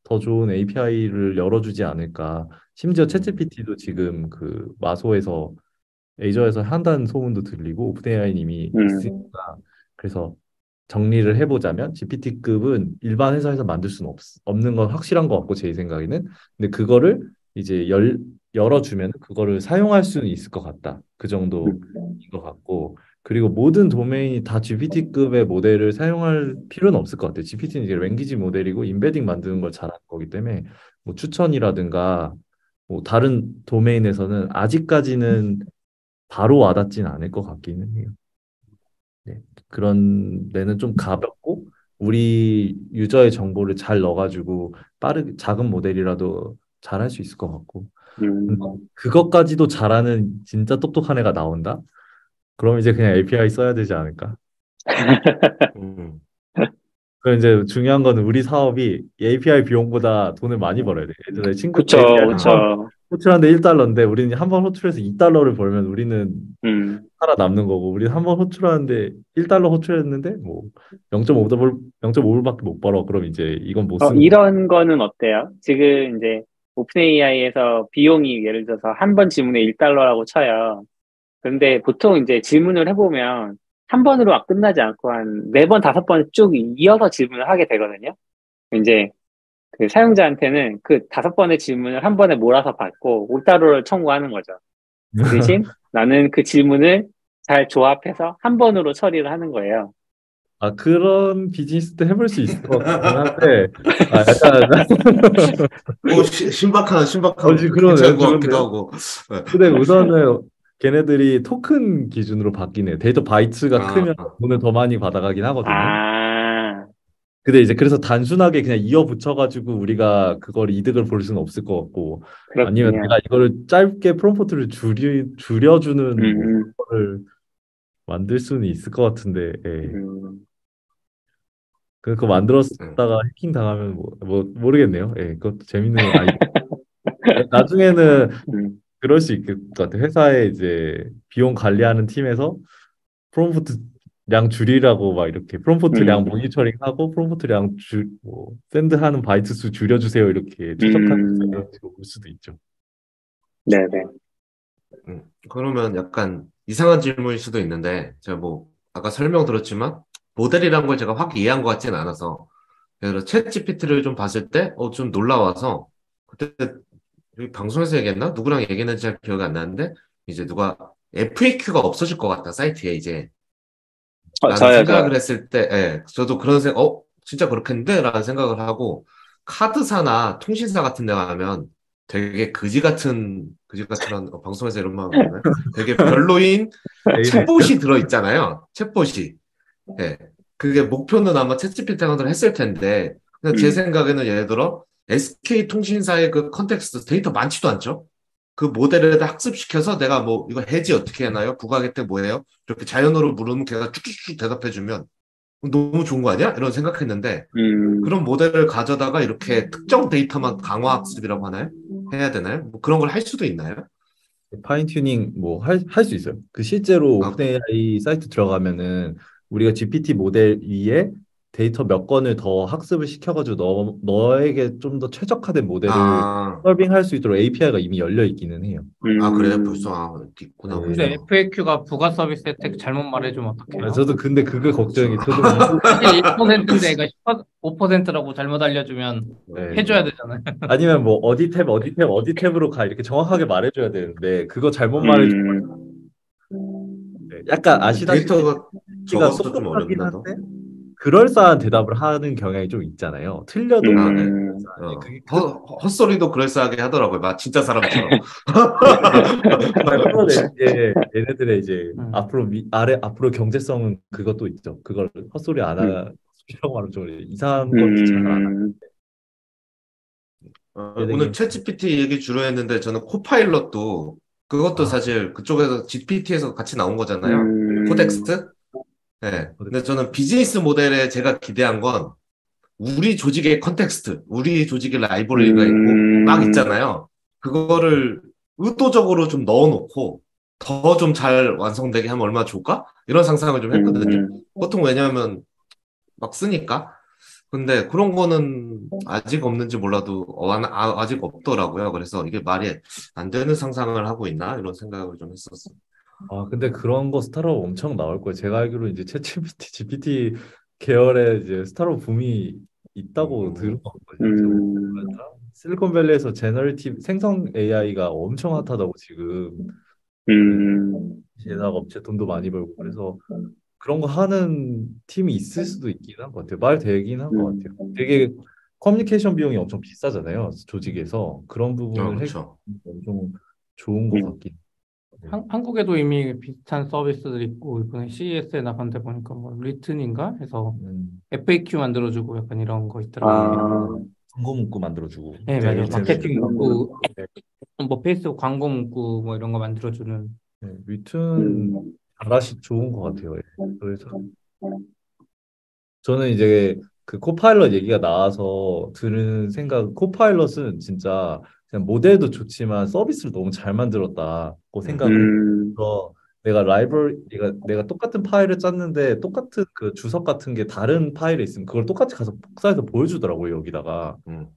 더 좋은 API를 열어주지 않을까. 심지어 챗GPT도 지금 그 마소에서 에이저에서 한다는 소문도 들리고 오픈AI는 이미 음. 있으니까. 그래서 정리를 해보자면 GPT급은 일반 회사에서 만들 수는 없, 없는 건 확실한 것 같고 제 생각에는. 근데 그거를 이제 열, 열어주면 그거를 사용할 수는 있을 것 같다. 그 정도인 것 같고 그리고 모든 도메인이 다 GPT급의 모델을 사용할 필요는 없을 것 같아요 GPT는 이제 랭귀지 모델이고 인베딩 만드는 걸 잘하는 거기 때문에 뭐 추천이라든가 뭐 다른 도메인에서는 아직까지는 바로 와닿진 않을 것 같기는 해요. 네, 그런 데는 좀 가볍고 우리 유저의 정보를 잘 넣어가지고 빠르게 작은 모델이라도 잘할 수 있을 것 같고 음, 그것까지도 잘하는 진짜 똑똑한 애가 나온다? 그럼 이제 그냥 API 써야 되지 않을까? 음. 그럼 이제 중요한 거는 우리 사업이 이 API 비용보다 돈을 많이 벌어야 돼. 예전에 친구 그쵸, 그쵸. 호출하는데 1달러인데 우리는 한 번 호출해서 2달러를 벌면 우리는 음, 살아남는 거고 우리 한번 호출하는데 1달러 호출했는데 뭐 0.5불 0.5불밖에 못 벌어. 그럼 이제 이건 못 어, 쓰는 이런 거는 어때요? 지금 이제 오픈AI에서 비용이 예를 들어서 한번 질문에 1달러라고 쳐요. 그런데 보통 이제 질문을 해보면 한 번으로 막 끝나지 않고 한 네 번, 다섯 번 쭉 이어서 질문을 하게 되거든요. 이제 그 사용자한테는 그 다섯 번의 질문을 한 번에 몰아서 받고 5달러를 청구하는 거죠. 그 대신 나는 그 질문을 잘 조합해서 한 번으로 처리를 하는 거예요. 아 그런 비즈니스도 해볼 수 있을 것 같긴 한데 아 약간 오, 시- 신박한, 신박한. 어. 괜찮은 것 같기도. 하고. 네. 근데 우선은 걔네들이 토큰 기준으로 바뀌네. 데이터 바이트가 아. 크면 돈을 더 많이 받아가긴 하거든요. 아, 근데 이제 그래서 단순하게 그냥 이어 붙여가지고 우리가 그걸 이득을 볼 수는 없을 것 같고 아니면 그렇군요. 내가 이거를 짧게 프롬프트를 줄이, 줄여주는 뭐 음, 거를 만들 수는 있을 것 같은데 예. 음, 그- 그거 만들었다가 해킹 당하면 뭐, 뭐 모르겠네요. 예, 그것도 재밌는 거 아니. 나중에는 음, 그럴 수 있을 것 같아요. 회사에 이제 비용 관리하는 팀에서 프롬프트 량 줄이라고 막 이렇게 프롬프트량 음. 모니터링하고 프롬프트량 줄, 뭐 send하는 바이트 수 줄여주세요 이렇게 최적화해서 음. 이런 식으로 올 수도 있죠. 네네. 음, 그러면 약간 이상한 질문일 수도 있는데, 제가 뭐, 아까 설명 들었지만, 모델이란 걸 제가 확 이해한 것 같지는 않아서, 예를 들어, 챗 GPT를 좀 봤을 때, 어, 좀 놀라워서, 그때, 여기 방송에서 얘기했나? 누구랑 얘기했는지 잘 기억이 안 나는데, 이제 누가 FAQ가 없어질 것 같다, 사이트에 이제. 어, 라는 저요, 생각을 저요. 했을 때, 예, 저도 그런 생각, 어, 진짜 그렇겠는데? 라는 생각을 하고, 카드사나 통신사 같은 데 가면 되게 그지 같은, 그지 같은, 어, 방송에서 이런 말 하나요? 되게 별로인 챗봇이 들어 있잖아요. 챗봇이. 예. 그게 목표는 아마 챗GPT 했을 텐데, 그냥 제 음. 생각에는 예를 들어, SK 통신사의 그 context 데이터 많지도 않죠? 그 모델에 다 학습시켜서 내가 뭐, 이거 해지 어떻게 하나요? 부가 혜택 뭐예요? 이렇게 자연어로 물으면 걔가 쭉쭉쭉 대답해주면 너무 좋은 거 아니야? 이런 생각했는데, 음, 그런 모델을 가져다가 이렇게 특정 데이터만 강화 학습이라고 하나요? 해야 되나요? 뭐 그런 걸 할 수도 있나요? fine tuning 뭐 할 할 수 있어요. 그 실제로 아, 오픈AI 사이트 들어가면은 우리가 GPT 모델 위에 데이터 몇 건을 더 학습을 시켜가지고 너 너에게 좀 더 최적화된 모델을 아, 서빙할 수 있도록 API가 이미 열려 있기는 해요. 아, 음, 그래요? 벌써, 아, 있구나, 네. 근데. FAQ가 부가 서비스 혜택 잘못 말해주면 어떡해요? 아, 저도 근데 그게 걱정이 저도 사실 1%인데 이거 10%, 5%라고 잘못 알려주면 네. 해줘야 되잖아요. 아니면 뭐 어디 탭 어디 탭 어디 탭으로 가 이렇게 정확하게 말해줘야 되는데 그거 잘못 말해주면 음, 약간 아시다시피 데이터가 적어서 좀 어렵나 더? 그럴싸한 대답을 하는 경향이 좀 있잖아요. 틀려도 음, 아, 네. 네, 어, 그게 헛, 헛소리도 그럴싸하게 하더라고요. 막 진짜 사람처럼. 이제 얘네들의 이제 음. 앞으로 미, 아래 앞으로 경제성은 그것도 있죠. 그걸 헛소리 안 음. 하. 헛소리라고 말하면 좀 이상한 것도 잘 안 하. 음, 어, 오늘 챗GPT 얘기 주로 했는데 저는 코파일럿도 그것도 아. 사실 그쪽에서 GPT에서 같이 나온 거잖아요. 음, 코덱스? 네. 근데 저는 비즈니스 모델에 제가 기대한 건 우리 조직의 context, 우리 조직의 라이브러리가 있고 음. 막 있잖아요. 그거를 의도적으로 좀 넣어놓고 더 좀 잘 완성되게 하면 얼마나 좋을까? 이런 상상을 좀 했거든요. 음, 보통 왜냐하면 막 쓰니까 근데 그런 거는 아직 없는지 몰라도 어, 안- 아, 아직 없더라고요. 그래서 이게 말이 안 되는 상상을 하고 있나 이런 생각을 좀 했었어요. 아, 근데 그런 거 스타트업 엄청 나올 거예요. 제가 알기로 이제 챗GPT, GPT 계열의 이제 스타트업 붐이 있다고 음. 같거든요. 음, 실리콘밸리에서 generative 생성 AI가 엄청 핫하다고 지금 음, 제작 업체 돈도 많이 벌고 그래서 그런 거 하는 팀이 있을 수도 있긴 한 것 같아요. 말 되긴 한것 같아요. 되게 커뮤니케이션 비용이 엄청 비싸잖아요. 조직에서 그런 어, 부분을 그렇죠. 해주면 엄청 좋은 것 음. 같긴. 한, 한국에도 이미 비슷한 서비스들이 있고 이번에 CES에 나간 데 보니까 뭐 리튼인가 해서 음. FAQ 만들어주고 약간 이런 거 아, 있더라고요. 광고 문구 만들어주고. 네, 맞아요. 네, 마케팅 음. 문구, 뭐 페이스북 광고 문구 뭐 이런 거 만들어주는 네, 음, 잘하시 좋은 것 같아요. 예. 그래서 저는 이제 그 코파일럿 얘기가 나와서 드는 생각, 코파일럿은 진짜 모델도 좋지만 서비스를 너무 잘 만들었다고 생각을 음, 해서 내가 라이브러리, 내가, 내가 똑같은 파일을 짰는데 똑같은 그 주석 같은 게 다른 파일에 있으면 그걸 똑같이 가서 복사해서 보여주더라고요, 여기다가. 음.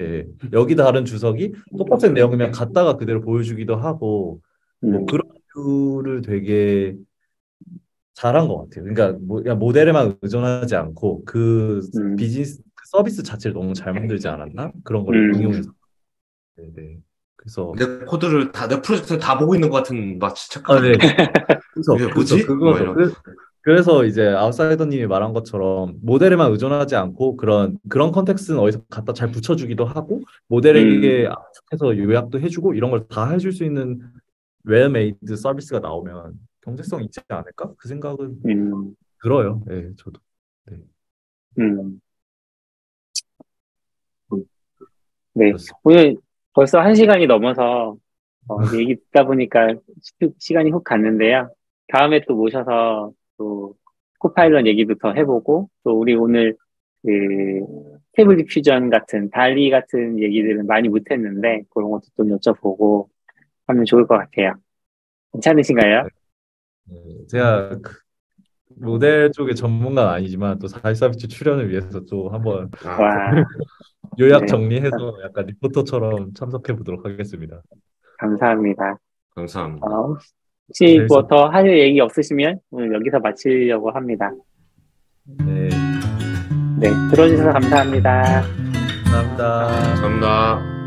예, 여기 다른 주석이 똑같은 내용이면 갖다가 그대로 보여주기도 하고 뭐 음, 그런 view를 되게 잘한 것 같아요. 그러니까 뭐 그냥 모델에만 의존하지 않고 그 음. 비즈니스 그 서비스 자체를 너무 잘 만들지 않았나? 그런 걸 음. 응용해서. 네, 네. 그래서 내 코드를 다, 내 프로젝트를 다 보고 있는 것 같은 마치 아, 착각을. 네. 그래서 이게 뭐지? 그래서 뭐. 이런. 그래서 이제 아웃사이더님이 말한 것처럼 모델에만 의존하지 않고 그런 그런 context는 어디서 갖다 잘 붙여주기도 하고 모델에게 압축해서 요약도 해주고 이런 걸 다 해줄 수 있는 well-made 서비스가 나오면 경제성 있지 않을까? 그 생각은 음, 들어요. 예, 저도. 음. 네, 그렇습니다. 오늘 벌써 한 시간이 넘어서 어, 얘기 듣다 보니까 시, 시간이 훅 갔는데요. 다음에 또 모셔서 또 코파일럿 얘기도 더 해보고 또 우리 오늘 그 스테이블 디퓨전 같은 달리 같은 얘기들은 많이 못했는데 그런 것도 좀 여쭤보고 하면 좋을 것 같아요. 괜찮으신가요? 예, 제가 그 모델 쪽의 전문가는 아니지만 또 사회서비스 출연을 위해서 또 한번 아, 와, 요약 네. 정리해서 약간 리포터처럼 참석해 보도록 하겠습니다. 감사합니다. 감사합니다. 어, 혹시 뭐더 할 얘기 없으시면 오늘 여기서 마치려고 합니다. 네, 네, 들어주셔서 감사합니다. 감사합니다. 감사합니다.